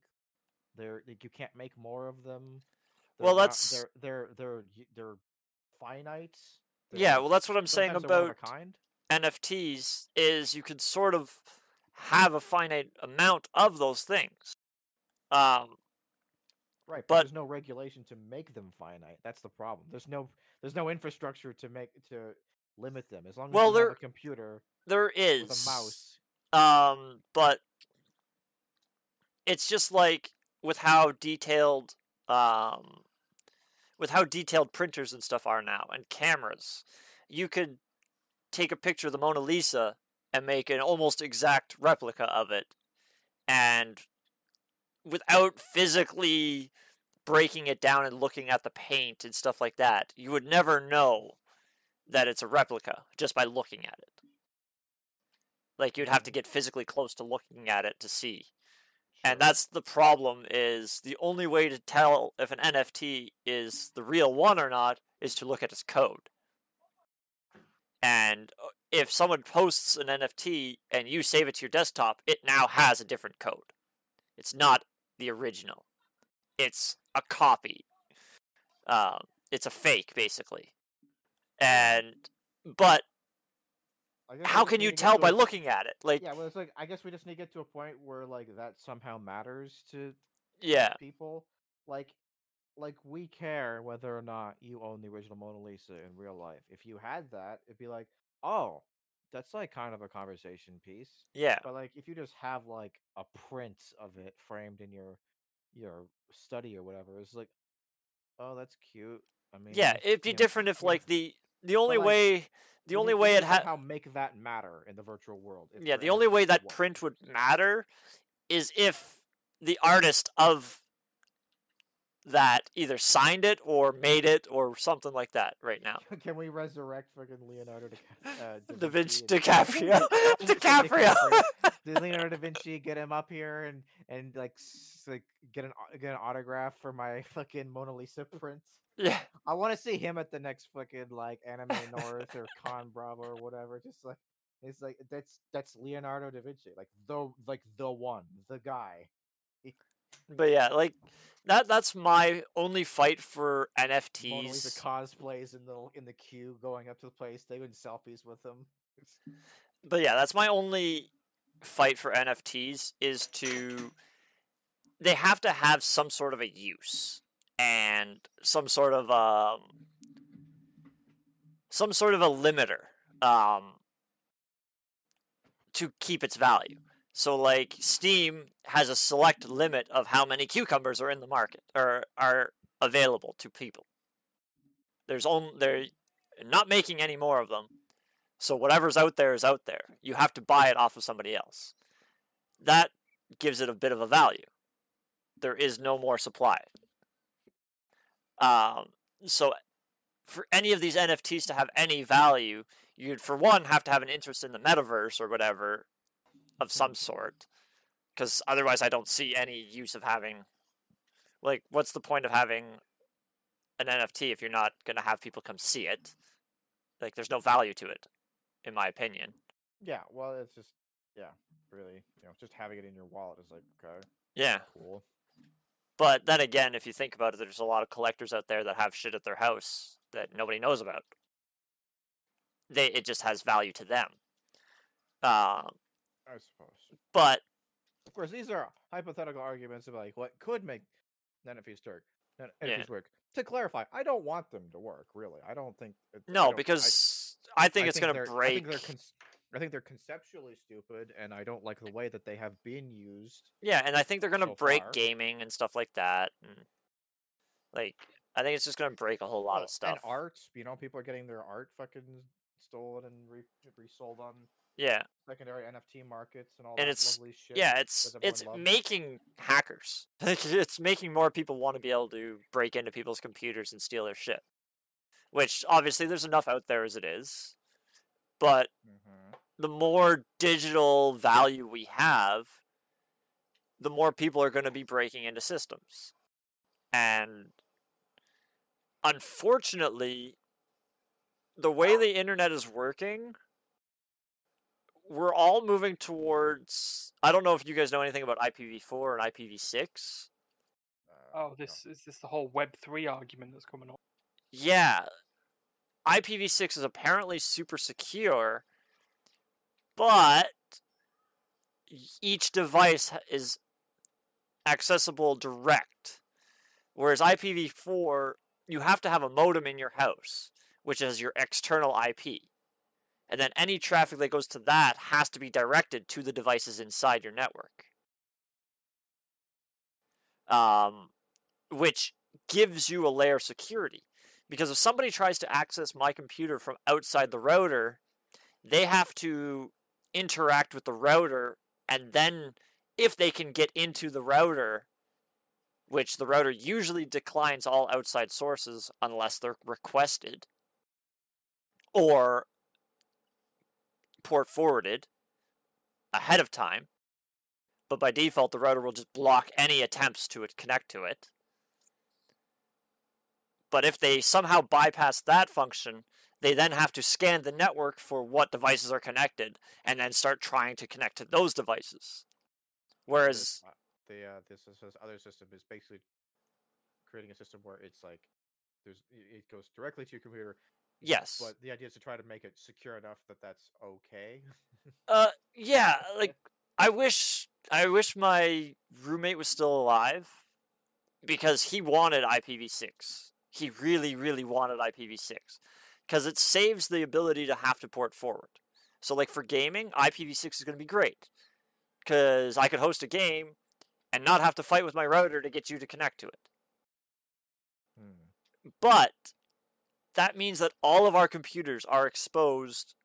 Speaker 2: They're like you can't make more of them.
Speaker 4: Well,
Speaker 2: They're not-
Speaker 4: that's-
Speaker 2: they're they're they're they're finite.
Speaker 4: Yeah,
Speaker 2: they're-
Speaker 4: well that's what I'm saying
Speaker 2: sometimes they're one
Speaker 4: about
Speaker 2: kind.
Speaker 4: NFTs is you could sort of have a finite amount of those things. Um,
Speaker 2: Right, but,
Speaker 4: but-
Speaker 2: there's no regulation to make them finite. That's the problem. There's no there's no infrastructure to make to limit them. As long as
Speaker 4: Well,
Speaker 2: you have
Speaker 4: there
Speaker 2: a computer
Speaker 4: there is
Speaker 2: with a mouse.
Speaker 4: Um, but it's just like with how detailed um with how detailed printers and stuff are now and cameras. You could take a picture of the Mona Lisa and make an almost exact replica of it and without physically breaking it down and looking at the paint and stuff like that, you would never know that it's a replica just by looking at it. Like you'd have to get physically close to looking at it to see. And that's the problem is the only way to tell if an NFT is the real one or not is to look at its code. And uh, if someone posts an NFT and you save it to your desktop, it now has a different code. It's not the original. It's a copy. Um, it's a fake, basically. And but
Speaker 2: I guess we
Speaker 4: how can you tell by
Speaker 2: a-
Speaker 4: looking at it? Like,
Speaker 2: Yeah, well, it's like I guess we just need to get to a point where like that somehow matters to
Speaker 4: yeah,
Speaker 2: people. Like, like we care whether or not you own the original Mona Lisa in real life. If you had that, it'd be like, oh, that's like kind of a conversation piece.
Speaker 4: yeah.
Speaker 2: But like, if you just have like a print of it framed in your your study or whatever, it's like, oh, that's cute. I mean,
Speaker 4: Yeah, it'd be
Speaker 2: you know,
Speaker 4: different if
Speaker 2: yeah.
Speaker 4: like the the only way the only way it had
Speaker 2: somehow make that matter in the virtual world.
Speaker 4: yeah the only way that print would matter is if the artist of that either signed it or made it or something like that right now.
Speaker 2: Can we resurrect fucking Leonardo DiCap- uh,
Speaker 4: Da Vinci
Speaker 2: and-
Speaker 4: DiCaprio. DiCaprio.
Speaker 2: Did Leonardo da Vinci get him up here and and like like get an get an autograph for my fucking Mona Lisa print?
Speaker 4: yeah.
Speaker 2: I want to see him at the next fucking like Anime North or Con Bravo or whatever. Just like it's like that's that's Leonardo da Vinci, like the like the one, the guy.
Speaker 4: But yeah, like that that's my only fight for
Speaker 2: Mona Lisa
Speaker 4: NFTs.
Speaker 2: cosplays in the in the queue, going up to the place, taking selfies with them.
Speaker 4: But yeah, that's my only fight for NFTs is to they have to have some sort of a use and some sort of um some sort of a limiter um to keep its value. So like Steam has a select limit of how many cucumbers are in the market or are available to people. There's only they're not making any more of them. So whatever's out there is out there. You have to buy it off of somebody else. That gives it a bit of a value. There is no more supply. Um, so for any of these NFTs to have any value, you'd for one have to have an interest in the metaverse or whatever of some sort. Because otherwise, I don't see any use of having. Like, what's the point of having an NFT if you're not going to have people come see it? Like, there's no value to it, in my opinion.
Speaker 2: Yeah, well, it's just yeah, really, you know, just having it in your wallet is like okay,
Speaker 4: Yeah.
Speaker 2: cool.
Speaker 4: But then again, if you think about it, there's a lot of collectors out there that have shit at their house that nobody knows about. They it just has value to them. Um,
Speaker 2: I suppose.
Speaker 4: but
Speaker 2: Of course, these are hypothetical arguments of like what could make NFTs work. N-
Speaker 4: Yeah.
Speaker 2: Work. To clarify, I don't want them to work. Really, I don't think. it- I
Speaker 4: no,
Speaker 2: don't-
Speaker 4: because I, think
Speaker 2: I
Speaker 4: it's going to
Speaker 2: they're- I
Speaker 4: break.
Speaker 2: think they're cons- I think they're conceptually stupid, and I don't like the way that they have been used.
Speaker 4: Yeah, and I think they're going to
Speaker 2: so
Speaker 4: break
Speaker 2: far.
Speaker 4: gaming and stuff like that. And, like, I think it's just going to break a whole lot
Speaker 2: Oh,
Speaker 4: of stuff.
Speaker 2: And art, you know, people are getting their art fucking stolen and re- resold on
Speaker 4: yeah,
Speaker 2: secondary NFT markets and all
Speaker 4: And
Speaker 2: that
Speaker 4: it's-
Speaker 2: lovely shit.
Speaker 4: yeah, it's it's
Speaker 2: love?
Speaker 4: making hackers. It's making more people want to be able to break into people's computers and steal their shit. Which obviously there's enough out there as it is, but
Speaker 2: Mhm.
Speaker 4: the more digital value we have, the more people are going to be breaking into systems. And unfortunately, the way the internet is working, we're all moving towards. I don't know if you guys know anything about IPv4 and IPv6.
Speaker 2: Uh,
Speaker 1: Oh,
Speaker 2: no.
Speaker 1: this is this the whole Web three argument that's coming up.
Speaker 4: Yeah. IPv6 is apparently super secure, but each device is accessible direct. Whereas IPv4, you have to have a modem in your house, which is your external IP. And then any traffic that goes to that has to be directed to the devices inside your network. Um, which gives you a layer of security. Because if somebody tries to access my computer from outside the router, they have to interact with the router, and then if they can get into the router, which the router usually declines all outside sources unless they're requested or port forwarded ahead of time. But by default, the router will just block any attempts to connect to it. But if they somehow bypass that function, they then have to scan the network for what devices are connected and then start trying to connect to those devices. Whereas,
Speaker 2: This, the uh, this, is- this other system is basically creating a system where it's like there's it goes directly to your computer.
Speaker 4: Yes.
Speaker 2: But the idea is to try to make it secure enough that that's okay.
Speaker 4: Uh, yeah, like I wish I wish my roommate was still alive because he wanted IPv6. He really, really wanted IPv6 because it saves the ability to have to port forward. So, like for gaming, IPv6 is going to be great because I could host a game and not have to fight with my router to get you to connect to it.
Speaker 2: Hmm.
Speaker 4: But that means that all of our computers are exposed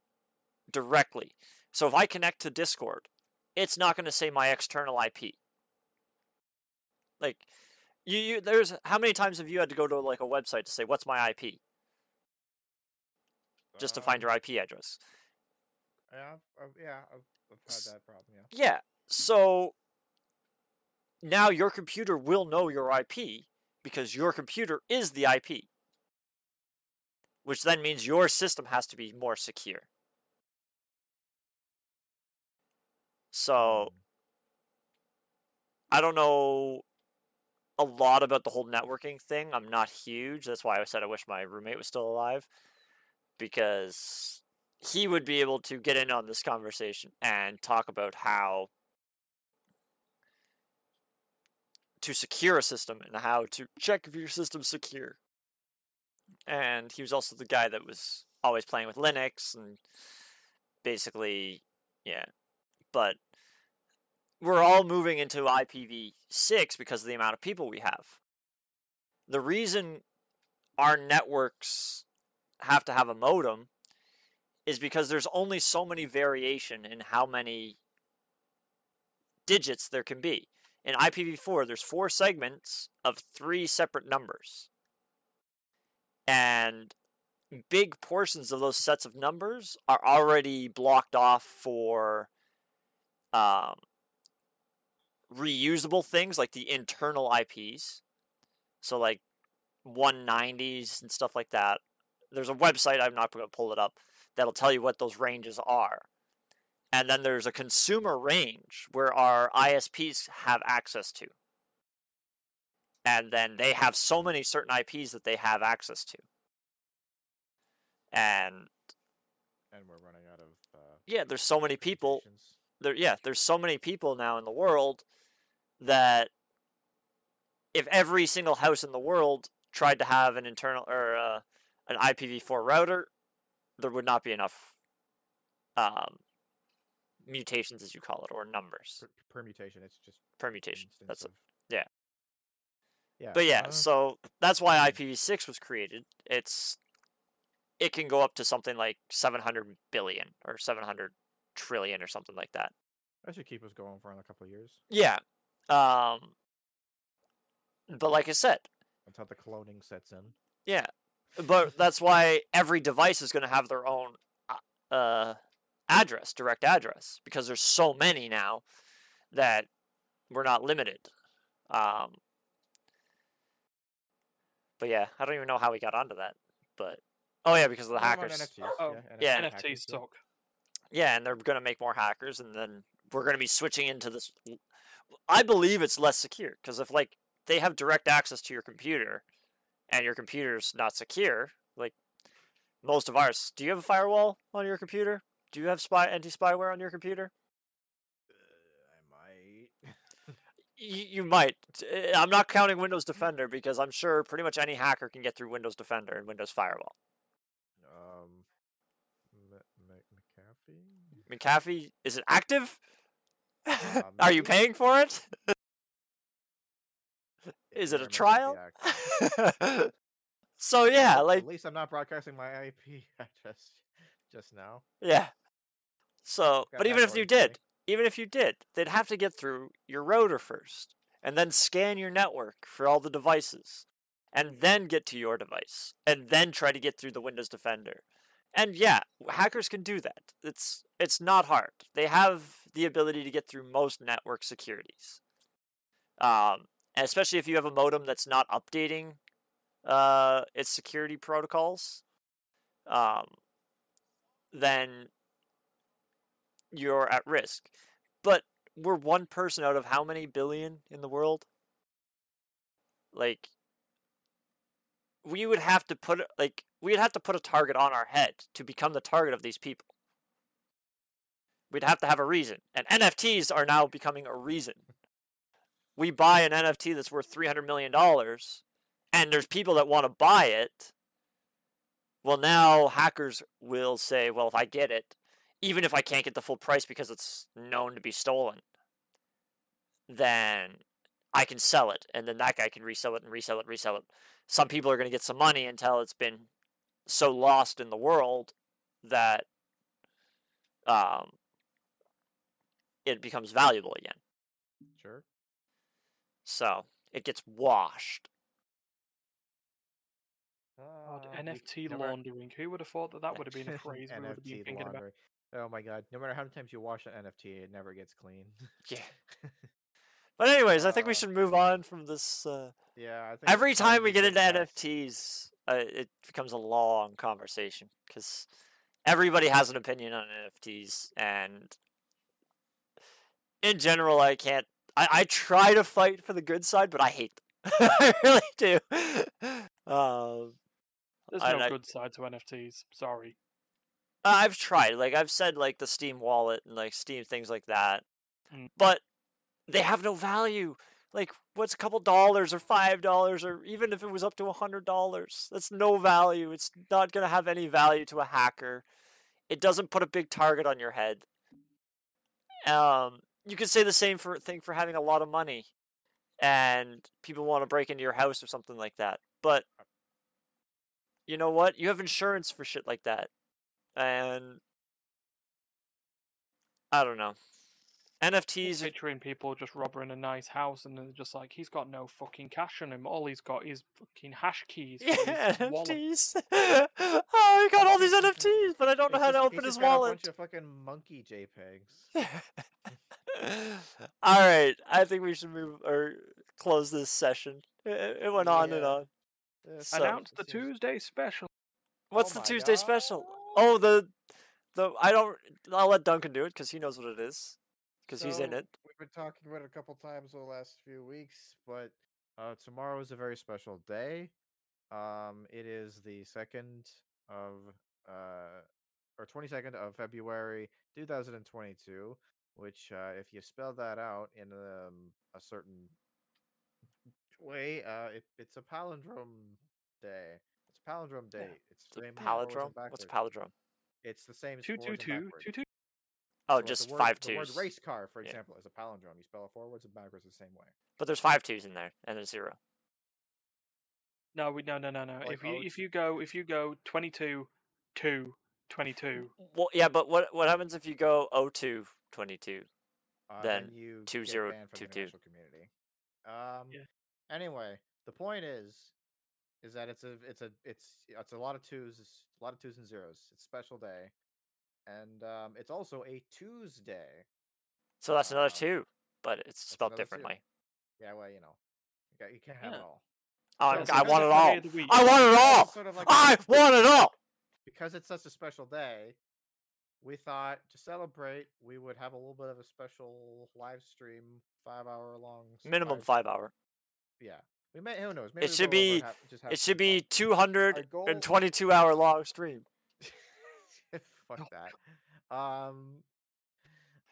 Speaker 4: directly. So if I connect to Discord, it's not going to say my external IP. Like you, you there's how many times have you had to go to like a website to say what's my IP just to find
Speaker 2: Um,
Speaker 4: your IP address?
Speaker 2: Yeah, I've, yeah, I've, I've had that problem. Yeah.
Speaker 4: Yeah. So now your computer will know your IP because your computer is the IP. Which then means your system has to be more secure. So
Speaker 2: Hmm.
Speaker 4: I don't know a lot about the whole networking thing. I'm not huge. That's why I said I wish my roommate was still alive because he would be able to get in on this conversation and talk about how to secure a system and how to check if your system's secure. And he was also the guy that was always playing with Linux and basically, yeah. But we're all moving into IPv6 because of the amount of people we have. The reason our networks have to have a modem is because there's only so many variation in how many digits there can be. In IPv4, there's four segments of three separate numbers. And big portions of those sets of numbers are already blocked off for um, reusable things like the internal IPs. So, like 190s and stuff like that. There's a website, I'm not going to pull it up, that'll tell you what those ranges are. And then there's a consumer range where our ISPs have access to. And then they have so many certain IPs that they have access to. And
Speaker 2: And we're running out of. Uh,
Speaker 4: yeah, there's so many people there yeah, there's so many people now in the world that if every single house in the world tried to have an internal or uh, an IPv4 router, there would not be enough um, mutations, as you call it, or numbers
Speaker 2: Per- permutation. It's just
Speaker 4: permutation. That's a,
Speaker 2: of-
Speaker 4: yeah.
Speaker 2: Yeah.
Speaker 4: but yeah,
Speaker 2: uh,
Speaker 4: so that's why IPv6 was created. It's it can go up to something like 700 billion or 700 trillion or something like that.
Speaker 2: that should keep us going for another couple of years
Speaker 4: Yeah. Um but like I said,
Speaker 2: until the cloning sets in.
Speaker 4: yeah. But that's why every device is going to have their own uh, uh address, direct address because there's so many now that we're not limited. Um But yeah, I don't even know how we got onto that. But oh yeah, because of the
Speaker 2: What about
Speaker 4: hackers.
Speaker 2: NFTs?
Speaker 1: Oh,
Speaker 4: yeah,
Speaker 2: NFT
Speaker 1: NFTs
Speaker 2: hackers, yeah.
Speaker 1: suck.
Speaker 4: Yeah, and they're going to make more hackers, and then we're going to be switching into this. I believe it's less secure because if like they have direct access to your computer, and your computer's not secure, like most of ours. Do you have a firewall on your computer? Do you have spy anti spyware on your computer?
Speaker 2: Uh, I might.
Speaker 4: You, you might. Uh, I'm not counting Windows Defender because I'm sure pretty much any hacker can get through Windows Defender and Windows Firewall.
Speaker 2: um, M- M- McAfee.
Speaker 4: McAfee, is it active?
Speaker 2: Uh,
Speaker 4: Are you paying for it? Is it a
Speaker 2: Better not be
Speaker 4: trial? so yeah, like
Speaker 2: at least I'm not broadcasting my IP address just now.
Speaker 4: yeah. So, but even if you did, even if you did, they'd have to get through your router first, and then scan your network for all the devices, and then get to your device, and then try to get through the Windows Defender. And yeah, hackers can do that. It's it's not hard. They have the ability to get through most network securities. Um, especially if you have a modem that's not updating uh, its security protocols, um, then you're at risk. But we're one person out of how many billion in the world? Like, we would have to put like we'd have to put a target on our head to become the target of these people. We'd have to have a reason, and NFTs are now becoming a reason. We buy an NFT that's worth three hundred million dollars, and there's people that want to buy it. Well, now hackers will say, "Well, if I get it, even if I can't get the full price because it's known to be stolen, then I can sell it, and then that guy can resell it and resell it, resell it. Some people are going to get some money until it's been so lost in the world that um, it becomes valuable again.
Speaker 2: Sure.
Speaker 4: So it gets washed.
Speaker 1: God,
Speaker 2: Uh, we-
Speaker 1: NFT
Speaker 2: no matter-
Speaker 1: laundering. Who would have thought that that would have been a phrase we would have been
Speaker 2: NFT
Speaker 1: thinking about?
Speaker 2: Laundering. Oh my god! No matter how many times you wash an NFT, it never gets clean.
Speaker 4: Yeah. But anyways, I think we
Speaker 2: Uh,
Speaker 4: should move on from this. Uh,
Speaker 2: yeah, I think
Speaker 4: every
Speaker 2: time
Speaker 4: time we get into
Speaker 2: discuss-
Speaker 4: NFTs, uh, it becomes a long conversation because everybody has an opinion on NFTs, and in general, I can't. I, I try to fight for the good side, but I hate them. I really do. Um,
Speaker 1: There's no
Speaker 4: I-
Speaker 1: good side to NFTs. Sorry.
Speaker 4: I've tried. Like I've said, like the Steam wallet and like Steam things like that,
Speaker 1: Mm.
Speaker 4: but they have no value. Like, what's a couple dollars or five dollars or even if it was up to a hundred dollars? That's no value. It's not gonna have any value to a hacker. It doesn't put a big target on your head. Um, you could say the same for thing for having a lot of money, and people want to break into your house or something like that. But you know what? You have insurance for shit like that and I don't know. NFTs. are-
Speaker 1: picturing people just robbing a nice house and they're just like, he's got no fucking cash on him. All he's got is fucking hash keys.
Speaker 4: Yeah. NFTs. oh, he got all these NFTs, but I don't know
Speaker 2: He's
Speaker 4: how to
Speaker 2: just-
Speaker 4: open his
Speaker 2: got A bunch of fucking monkey JPEGs.
Speaker 4: all right, I think we should move or close this session. It, it went on and on.
Speaker 2: Yeah,
Speaker 4: So-
Speaker 1: Announce the Tuesday special.
Speaker 4: What's
Speaker 2: Oh
Speaker 4: the Tuesday special? Oh, the the I don't. I'll let Duncan do it because he knows what it is because he's in it.
Speaker 2: We've been talking about it a couple times over the last few weeks, but uh, tomorrow is a very special day. Um, it is the second of uh, or twenty second of February, two thousand and twenty two. Which, uh, if you spell that out in um, a certain way, uh, it, it's a palindrome day. It's palindrome day. It's
Speaker 4: It's
Speaker 2: the same forwards and
Speaker 4: palindrome. What's a palindrome?
Speaker 2: It's the same. as
Speaker 1: Two two two two two.
Speaker 4: Oh,
Speaker 2: So,
Speaker 4: just
Speaker 2: word,
Speaker 4: five
Speaker 2: the word race car, for
Speaker 4: Yeah.
Speaker 2: example, is a palindrome. You spell it forwards and backwards the same way.
Speaker 4: But there's five twos in there and a zero.
Speaker 1: No, we no no no no.
Speaker 2: Like
Speaker 1: if you if you go if you go twenty two, two, 22.
Speaker 4: Well, yeah, but what what happens if you go 02 22?
Speaker 2: Uh,
Speaker 4: Then
Speaker 2: you
Speaker 4: two
Speaker 2: get
Speaker 4: zero
Speaker 2: banned from
Speaker 4: two
Speaker 2: the community. Um.
Speaker 1: Yeah.
Speaker 2: Anyway, the point is, is that it's a it's a it's it's a lot of twos, a lot of twos and zeros. It's a special day, and um, it's also a Tuesday.
Speaker 4: So that's another
Speaker 2: Um,
Speaker 4: two, but it's spelled
Speaker 2: another two.
Speaker 4: differently.
Speaker 2: Yeah, well, you know, you, got, you can't have it all.
Speaker 4: Oh,
Speaker 1: Yeah,
Speaker 4: I'm- I want it all.
Speaker 1: of the week.
Speaker 4: I want it all.
Speaker 2: sort of like
Speaker 4: I want it all.
Speaker 2: because it's such a special day, we thought to celebrate, we would have a little bit of a special live stream, five hour long.
Speaker 4: Minimum
Speaker 2: live-
Speaker 4: five hour.
Speaker 2: Yeah, we may. Who knows? Maybe
Speaker 4: It should
Speaker 2: go over and
Speaker 4: be-
Speaker 2: have- just have
Speaker 4: It should be 222 hour long stream.
Speaker 2: Fuck that. Um.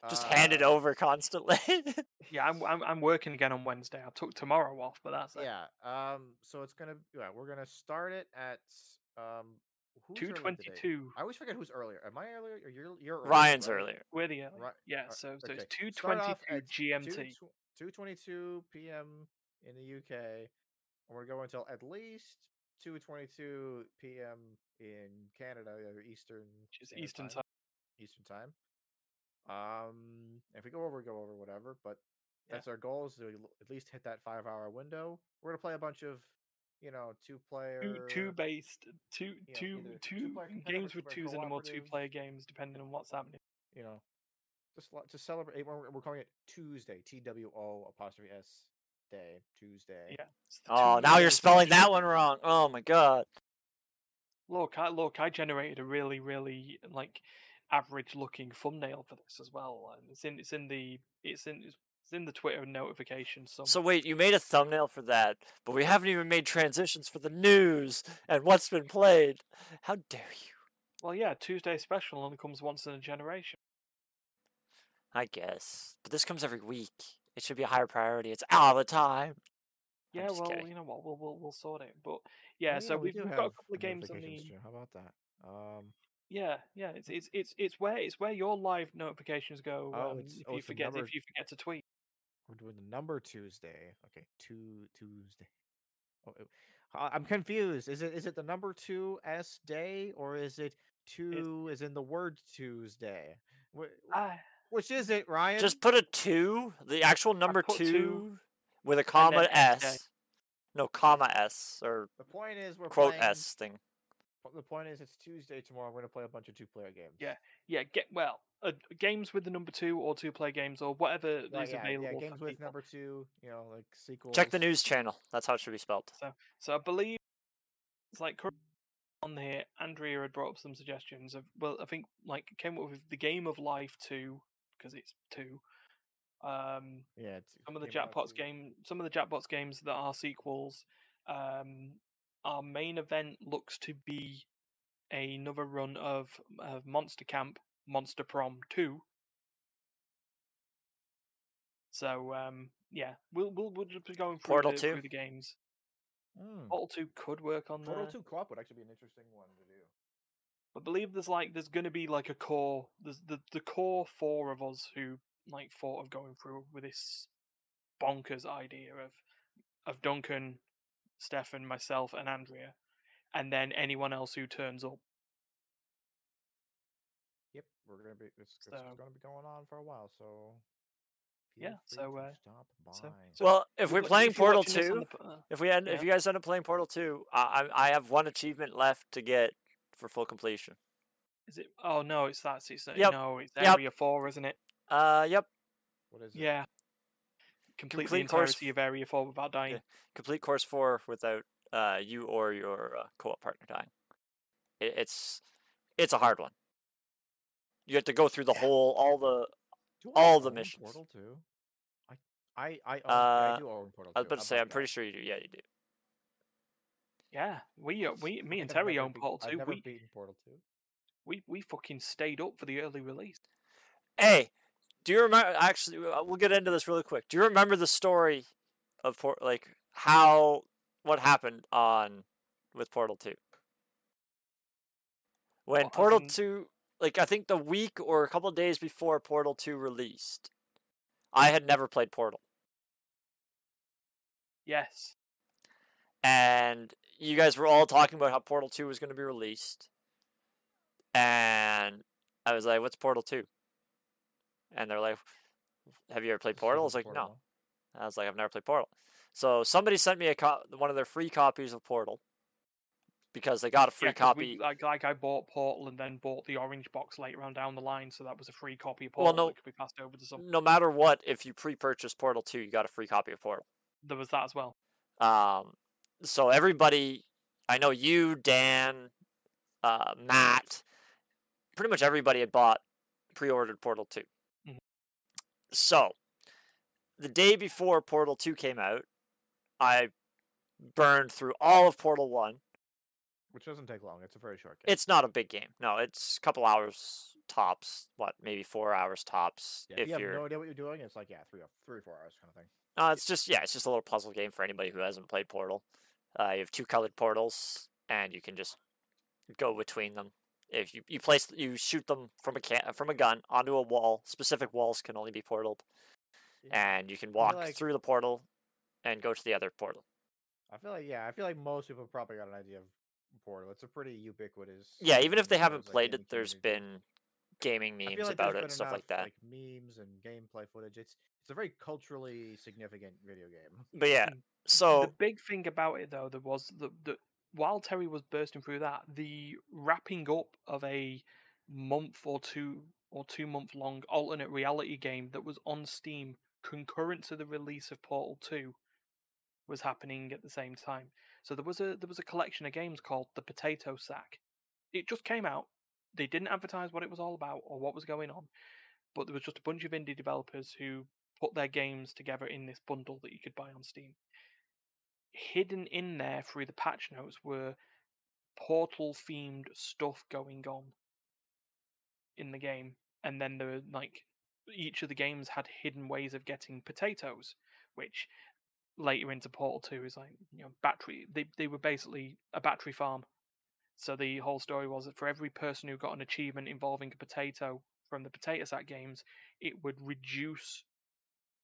Speaker 4: Just hand it
Speaker 2: uh,
Speaker 4: over constantly.
Speaker 1: Yeah, I'm, I'm I'm working again on Wednesday. I took tomorrow off, but that's it.
Speaker 2: Yeah. Um. So it's gonna. Yeah, we're gonna start it at um. who's
Speaker 1: Two
Speaker 2: early
Speaker 1: twenty
Speaker 2: today?
Speaker 1: two.
Speaker 2: I always forget who's earlier. Am I earlier? Or you're you're earlier,
Speaker 4: Ryan's
Speaker 2: right?
Speaker 4: earlier.
Speaker 1: We're the early.
Speaker 2: Right,
Speaker 1: Yeah,
Speaker 2: uh,
Speaker 1: so so it's
Speaker 2: okay.
Speaker 1: two
Speaker 2: Start
Speaker 1: twenty two
Speaker 2: at
Speaker 1: GMT.
Speaker 2: Two twenty two p.m. in the UK, and we're going until at least two twenty two p.m. in Canada, Eastern
Speaker 1: Which is Eastern time.
Speaker 2: Eastern time. Um, if we go over, go over whatever. But
Speaker 1: Yeah.
Speaker 2: that's our goal is to at least hit that five hour window. We're gonna play a bunch of, you know, two player.
Speaker 1: Two two based two
Speaker 2: yeah,
Speaker 1: two two
Speaker 2: two-player competitive or
Speaker 1: games with twos in them or two player games, depending on what's happening.
Speaker 2: you know, just to celebrate. We're, we're calling it Tuesday, T W O apostrophe S day, Tuesday.
Speaker 1: Yeah.
Speaker 4: Oh, now you're spelling that one wrong. Oh my god.
Speaker 1: Look, I look, I generated a really, really like average looking thumbnail for this as well. And it's in it's in the it's in it's in the Twitter notifications.
Speaker 4: So wait, you made a thumbnail for that, but we haven't even made transitions for the news and what's been played. How dare you?
Speaker 1: well, yeah, Tuesday special only comes once in a generation.
Speaker 4: I guess. But this comes every week. It should be a higher priority. It's all the time. I'm
Speaker 1: Yeah, well,
Speaker 4: kidding.
Speaker 1: you know what, we'll we'll, we'll sort it. But
Speaker 2: Oh,
Speaker 1: yeah, so
Speaker 2: we
Speaker 1: we've, we've got a couple of games on the.
Speaker 2: How about that? Um,
Speaker 1: yeah yeah it's it's it's it's where it's where your live notifications go.
Speaker 2: Oh,
Speaker 1: um,
Speaker 2: it's-
Speaker 1: if
Speaker 2: oh,
Speaker 1: you
Speaker 2: it's
Speaker 1: forget
Speaker 2: number-
Speaker 1: if you forget to tweet.
Speaker 2: we're doing the number Tuesday. Okay, two Tuesday. Oh, I- I'm confused. Is it is it the number two S day or is it two as in the word Tuesday?
Speaker 1: Ah,
Speaker 2: Which is it, Ryan?
Speaker 4: Just put a two, the actual number two,
Speaker 1: two,
Speaker 4: with a comma
Speaker 1: S day.
Speaker 4: S. No, comma S or
Speaker 2: the point is we're
Speaker 4: quote
Speaker 2: playing,
Speaker 4: S thing.
Speaker 2: The point is it's Tuesday tomorrow. We're gonna play a bunch of two player games.
Speaker 1: Yeah, yeah, get well. Uh, games with the number two or two player games or whatever
Speaker 2: Right,
Speaker 1: is
Speaker 2: yeah,
Speaker 1: available.
Speaker 2: yeah,
Speaker 1: for
Speaker 2: games with
Speaker 1: people.
Speaker 2: number two. You know, like sequels.
Speaker 4: Check the news channel. That's how it should be spelled.
Speaker 1: So, so I believe it's like on here. Andrea had brought up some suggestions of well, I think like came up with the Game of Life two because it's two. Um,
Speaker 2: Yeah,
Speaker 1: some of the
Speaker 2: Jackbox
Speaker 1: game, some of the Jackbox games that are sequels. Um, our main event looks to be another run of, of Monster Camp, Monster Prom two. So um, yeah, we'll we'll we'll just be going through,
Speaker 4: Portal
Speaker 1: the,
Speaker 4: 2?
Speaker 1: through the games.
Speaker 2: Mm.
Speaker 1: Portal two could work on
Speaker 2: Portal
Speaker 1: there.
Speaker 2: Two co-op would actually be an interesting one to do.
Speaker 1: I believe there's like there's going to be like a core. There's the the core four of us who like thought of going through with this bonkers idea of of Duncan, Stefan, myself, and Andrea, and then anyone else who turns up.
Speaker 2: Yep, we're gonna be. It's, it's gonna be going on for a while. So
Speaker 1: Yeah, so, uh,
Speaker 2: stop
Speaker 1: so-
Speaker 2: by.
Speaker 1: so
Speaker 4: Well, if
Speaker 1: If
Speaker 4: we're playing
Speaker 1: if
Speaker 4: Portal
Speaker 1: watching this on
Speaker 4: Two,
Speaker 1: the uh,
Speaker 4: if we end, if you guys end up playing Portal Two, I I I have one achievement left to get for full completion.
Speaker 1: Is it? Oh no, it's that. It's uh,
Speaker 4: Yep.
Speaker 1: no, it's
Speaker 4: Yep.
Speaker 1: area four, isn't it?
Speaker 4: Uh, yep.
Speaker 2: what is it?
Speaker 1: Yeah. Complete,
Speaker 4: Complete
Speaker 1: the
Speaker 4: course
Speaker 1: entirety of area four without dying.
Speaker 4: Complete course four without uh you or your uh, co-op partner dying. It, it's it's a hard one. You have to go through the whole all the.
Speaker 2: Do
Speaker 4: all the missions.
Speaker 2: Portal 2? I I I, own,
Speaker 4: uh,
Speaker 2: I do own Portal. 2.
Speaker 4: I was about to say, I'm pretty sure you do. Yeah, you do.
Speaker 1: Yeah, we uh, we me and Terry own Portal
Speaker 2: I've
Speaker 1: two.
Speaker 2: never
Speaker 1: We
Speaker 2: beaten Portal 2.
Speaker 1: we we fucking stayed up for the early release.
Speaker 4: Hey, do you remember? Actually, uh, we'll get into this really quick. Do you remember the story of Port, like how what happened on with Portal Two? When
Speaker 1: Well,
Speaker 4: Portal
Speaker 1: in-
Speaker 4: Two, like I think the week or a couple of days before Portal Two released, I had never played Portal,
Speaker 1: Yes.
Speaker 4: and you guys were all talking about how Portal Two was going to be released, and I was like, "What's Portal 2? And they're like, "Have you ever played Portal?" I was like, "No." I was like, I've never played Portal. So somebody sent me a co- one of their free copies of Portal because they got a free
Speaker 1: Yeah,
Speaker 4: copy.
Speaker 1: we- like like I bought Portal and then bought the orange box later on down the line, so that was a free copy of Portal
Speaker 4: Well,
Speaker 1: Portal
Speaker 4: no-
Speaker 1: that could be passed over to some.
Speaker 4: No matter what, if you pre-purchase Portal 2, you got a free copy of Portal.
Speaker 1: There was that as well.
Speaker 4: Um, so everybody, I know you, Dan, uh, Matt, pretty much everybody had bought pre-ordered Portal 2.
Speaker 1: Mhm.
Speaker 4: So the day before Portal 2 came out, I burned through all of Portal 1.
Speaker 2: Which doesn't take long. It's a very short game.
Speaker 4: It's not a big game. No, it's a couple hours tops. What, maybe four hours tops
Speaker 2: yeah,
Speaker 4: if
Speaker 2: you have
Speaker 4: you're
Speaker 2: no idea what you're doing, it's like yeah, three or three or four hours kind of thing.
Speaker 4: Uh, it's just yeah, it's just a little puzzle game for anybody who hasn't played Portal. Uh, you have two colored portals, and you can just go between them. If you, you place you shoot them from a can from a gun onto a wall. Specific walls can only be portaled,
Speaker 2: Yeah.
Speaker 4: and you can walk
Speaker 2: like-
Speaker 4: through the portal and go to the other portal.
Speaker 2: I feel like yeah, I feel like most people probably got an idea of Portal. It's a pretty ubiquitous.
Speaker 4: Yeah, even if they haven't
Speaker 2: like,
Speaker 4: played it, there's been gaming memes
Speaker 2: like
Speaker 4: about it
Speaker 2: been
Speaker 4: and stuff like that.
Speaker 2: Like memes and gameplay footage. It's it's a very culturally significant video game.
Speaker 4: But yeah, so
Speaker 1: the big thing about it though, there was the, the while Terry was bursting through that, the wrapping up of a month or two or two month long alternate reality game that was on Steam concurrent to the release of Portal 2 was happening at the same time. So there was a there was a collection of games called The Potato Sack. It just came out. They didn't advertise what it was all about or what was going on, but there was just a bunch of indie developers who put their games together in this bundle that you could buy on Steam. Hidden in there through the patch notes were portal themed stuff going on in the game and then there were like each of the games had hidden ways of getting potatoes which later into portal 2 is like you know battery they, they were basically a battery farm so the whole story was that for every person who got an achievement involving a potato from the potato sack games it would reduce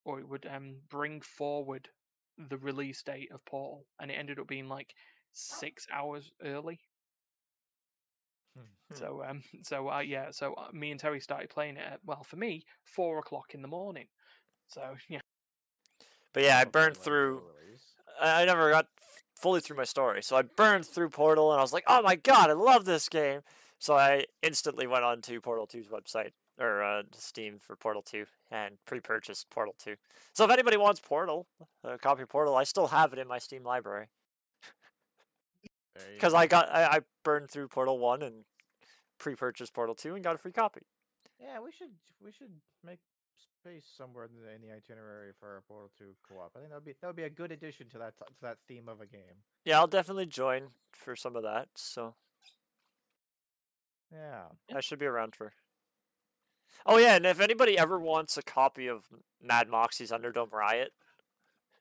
Speaker 1: or it would um bring forward the release date of Portal, and it ended up being like six hours early.
Speaker 2: Hmm.
Speaker 1: So um, so uh, yeah, so uh, me and Terry started playing it. At, well, for me, four o'clock in the morning. So yeah,
Speaker 4: but yeah, I burned through. I never got fully through my story, so I burned through Portal, and I was like, "Oh my god, I love this game!" So I instantly went on to Portal 2's website or uh, Steam for Portal 2 and pre-purchased Portal 2. So if anybody wants Portal, a copy of Portal, I still have it in my Steam library because. I got I, I burned through Portal 1 and pre-purchased Portal 2 and got a free copy.
Speaker 2: Yeah, we should we should make space somewhere in the, in the itinerary for a Portal 2 co-op. I think that would be that would be a good addition to that to that theme of a game.
Speaker 4: Yeah, I'll definitely join for some of that. So
Speaker 2: Yeah.
Speaker 4: I should be around for. Oh yeah, and if anybody ever wants a copy of Mad Moxxi's Underdome Riot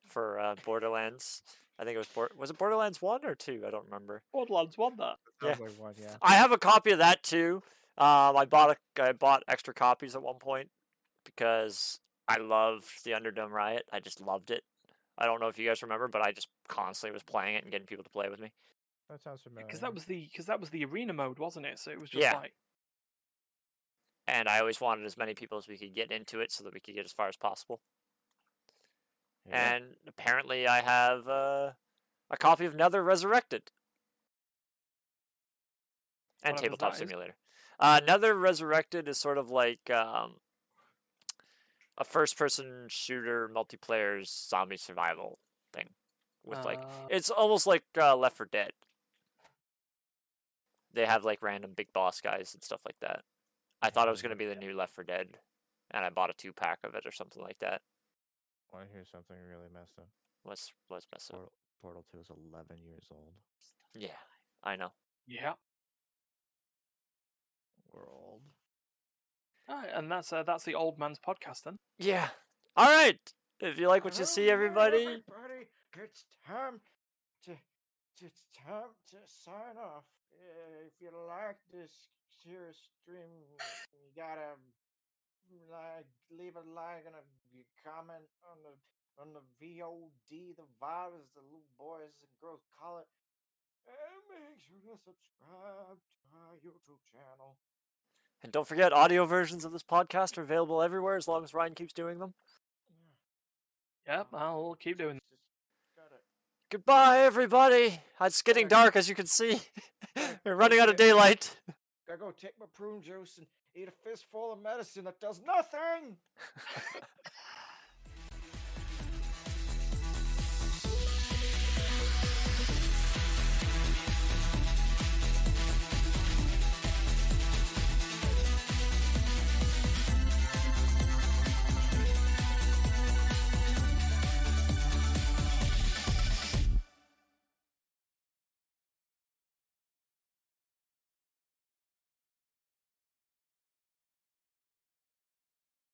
Speaker 4: for uh, Borderlands, I think it was Bor- was it Borderlands one or two? I don't remember.
Speaker 1: Borderlands one, that.
Speaker 4: Yeah.
Speaker 2: Like one, yeah.
Speaker 4: I have a copy of that too. Um, I bought a, I bought extra copies at one point because I loved the Underdome Riot. I just loved it. I don't know if you guys remember, but I just constantly was playing it and getting people to play with me.
Speaker 2: That sounds familiar.
Speaker 1: Because that was the because that was the arena mode, wasn't it? So it was just
Speaker 4: Yeah.
Speaker 1: like
Speaker 4: And I always wanted as many people as we could get into it so that we could get as far as possible.
Speaker 2: Yeah.
Speaker 4: and apparently I have uh, a copy of Nether Resurrected and
Speaker 1: Whatever
Speaker 4: Tabletop
Speaker 1: is.
Speaker 4: Simulator. Uh, Nether Resurrected is sort of like um, a first-person shooter multiplayer zombie survival thing with like
Speaker 1: Uh,
Speaker 4: it's almost like uh, Left 4 Dead. They have like random big boss guys and stuff like that. I thought it was gonna be the new Left 4 Dead, and I bought a two pack of it or something like that.
Speaker 2: Want to hear something really messed up?
Speaker 4: Was was messed up.
Speaker 2: Portal, Portal 2 is 11 years old.
Speaker 4: Yeah, I know.
Speaker 1: yeah.
Speaker 2: We're old.
Speaker 1: Alright, and that's uh, that's the old man's podcast then.
Speaker 4: Yeah. All right. If you like what you see, everybody.
Speaker 2: everybody, it's time to it's time to sign off. Uh, if you like this here stream, you gotta like leave a like and a comment on the on the VOD, the vibe as the little boys and girls call it. And make sure to subscribe to our YouTube channel.
Speaker 4: And don't forget, audio versions of this podcast are available everywhere as long as Ryan keeps doing them.
Speaker 1: Yep, I'll keep doing.
Speaker 2: Just
Speaker 4: Goodbye, everybody. It's getting dark, as you can see. We're running out of
Speaker 2: okay.
Speaker 4: daylight.
Speaker 2: Gotta go take my prune juice and eat a fistful of medicine that does nothing.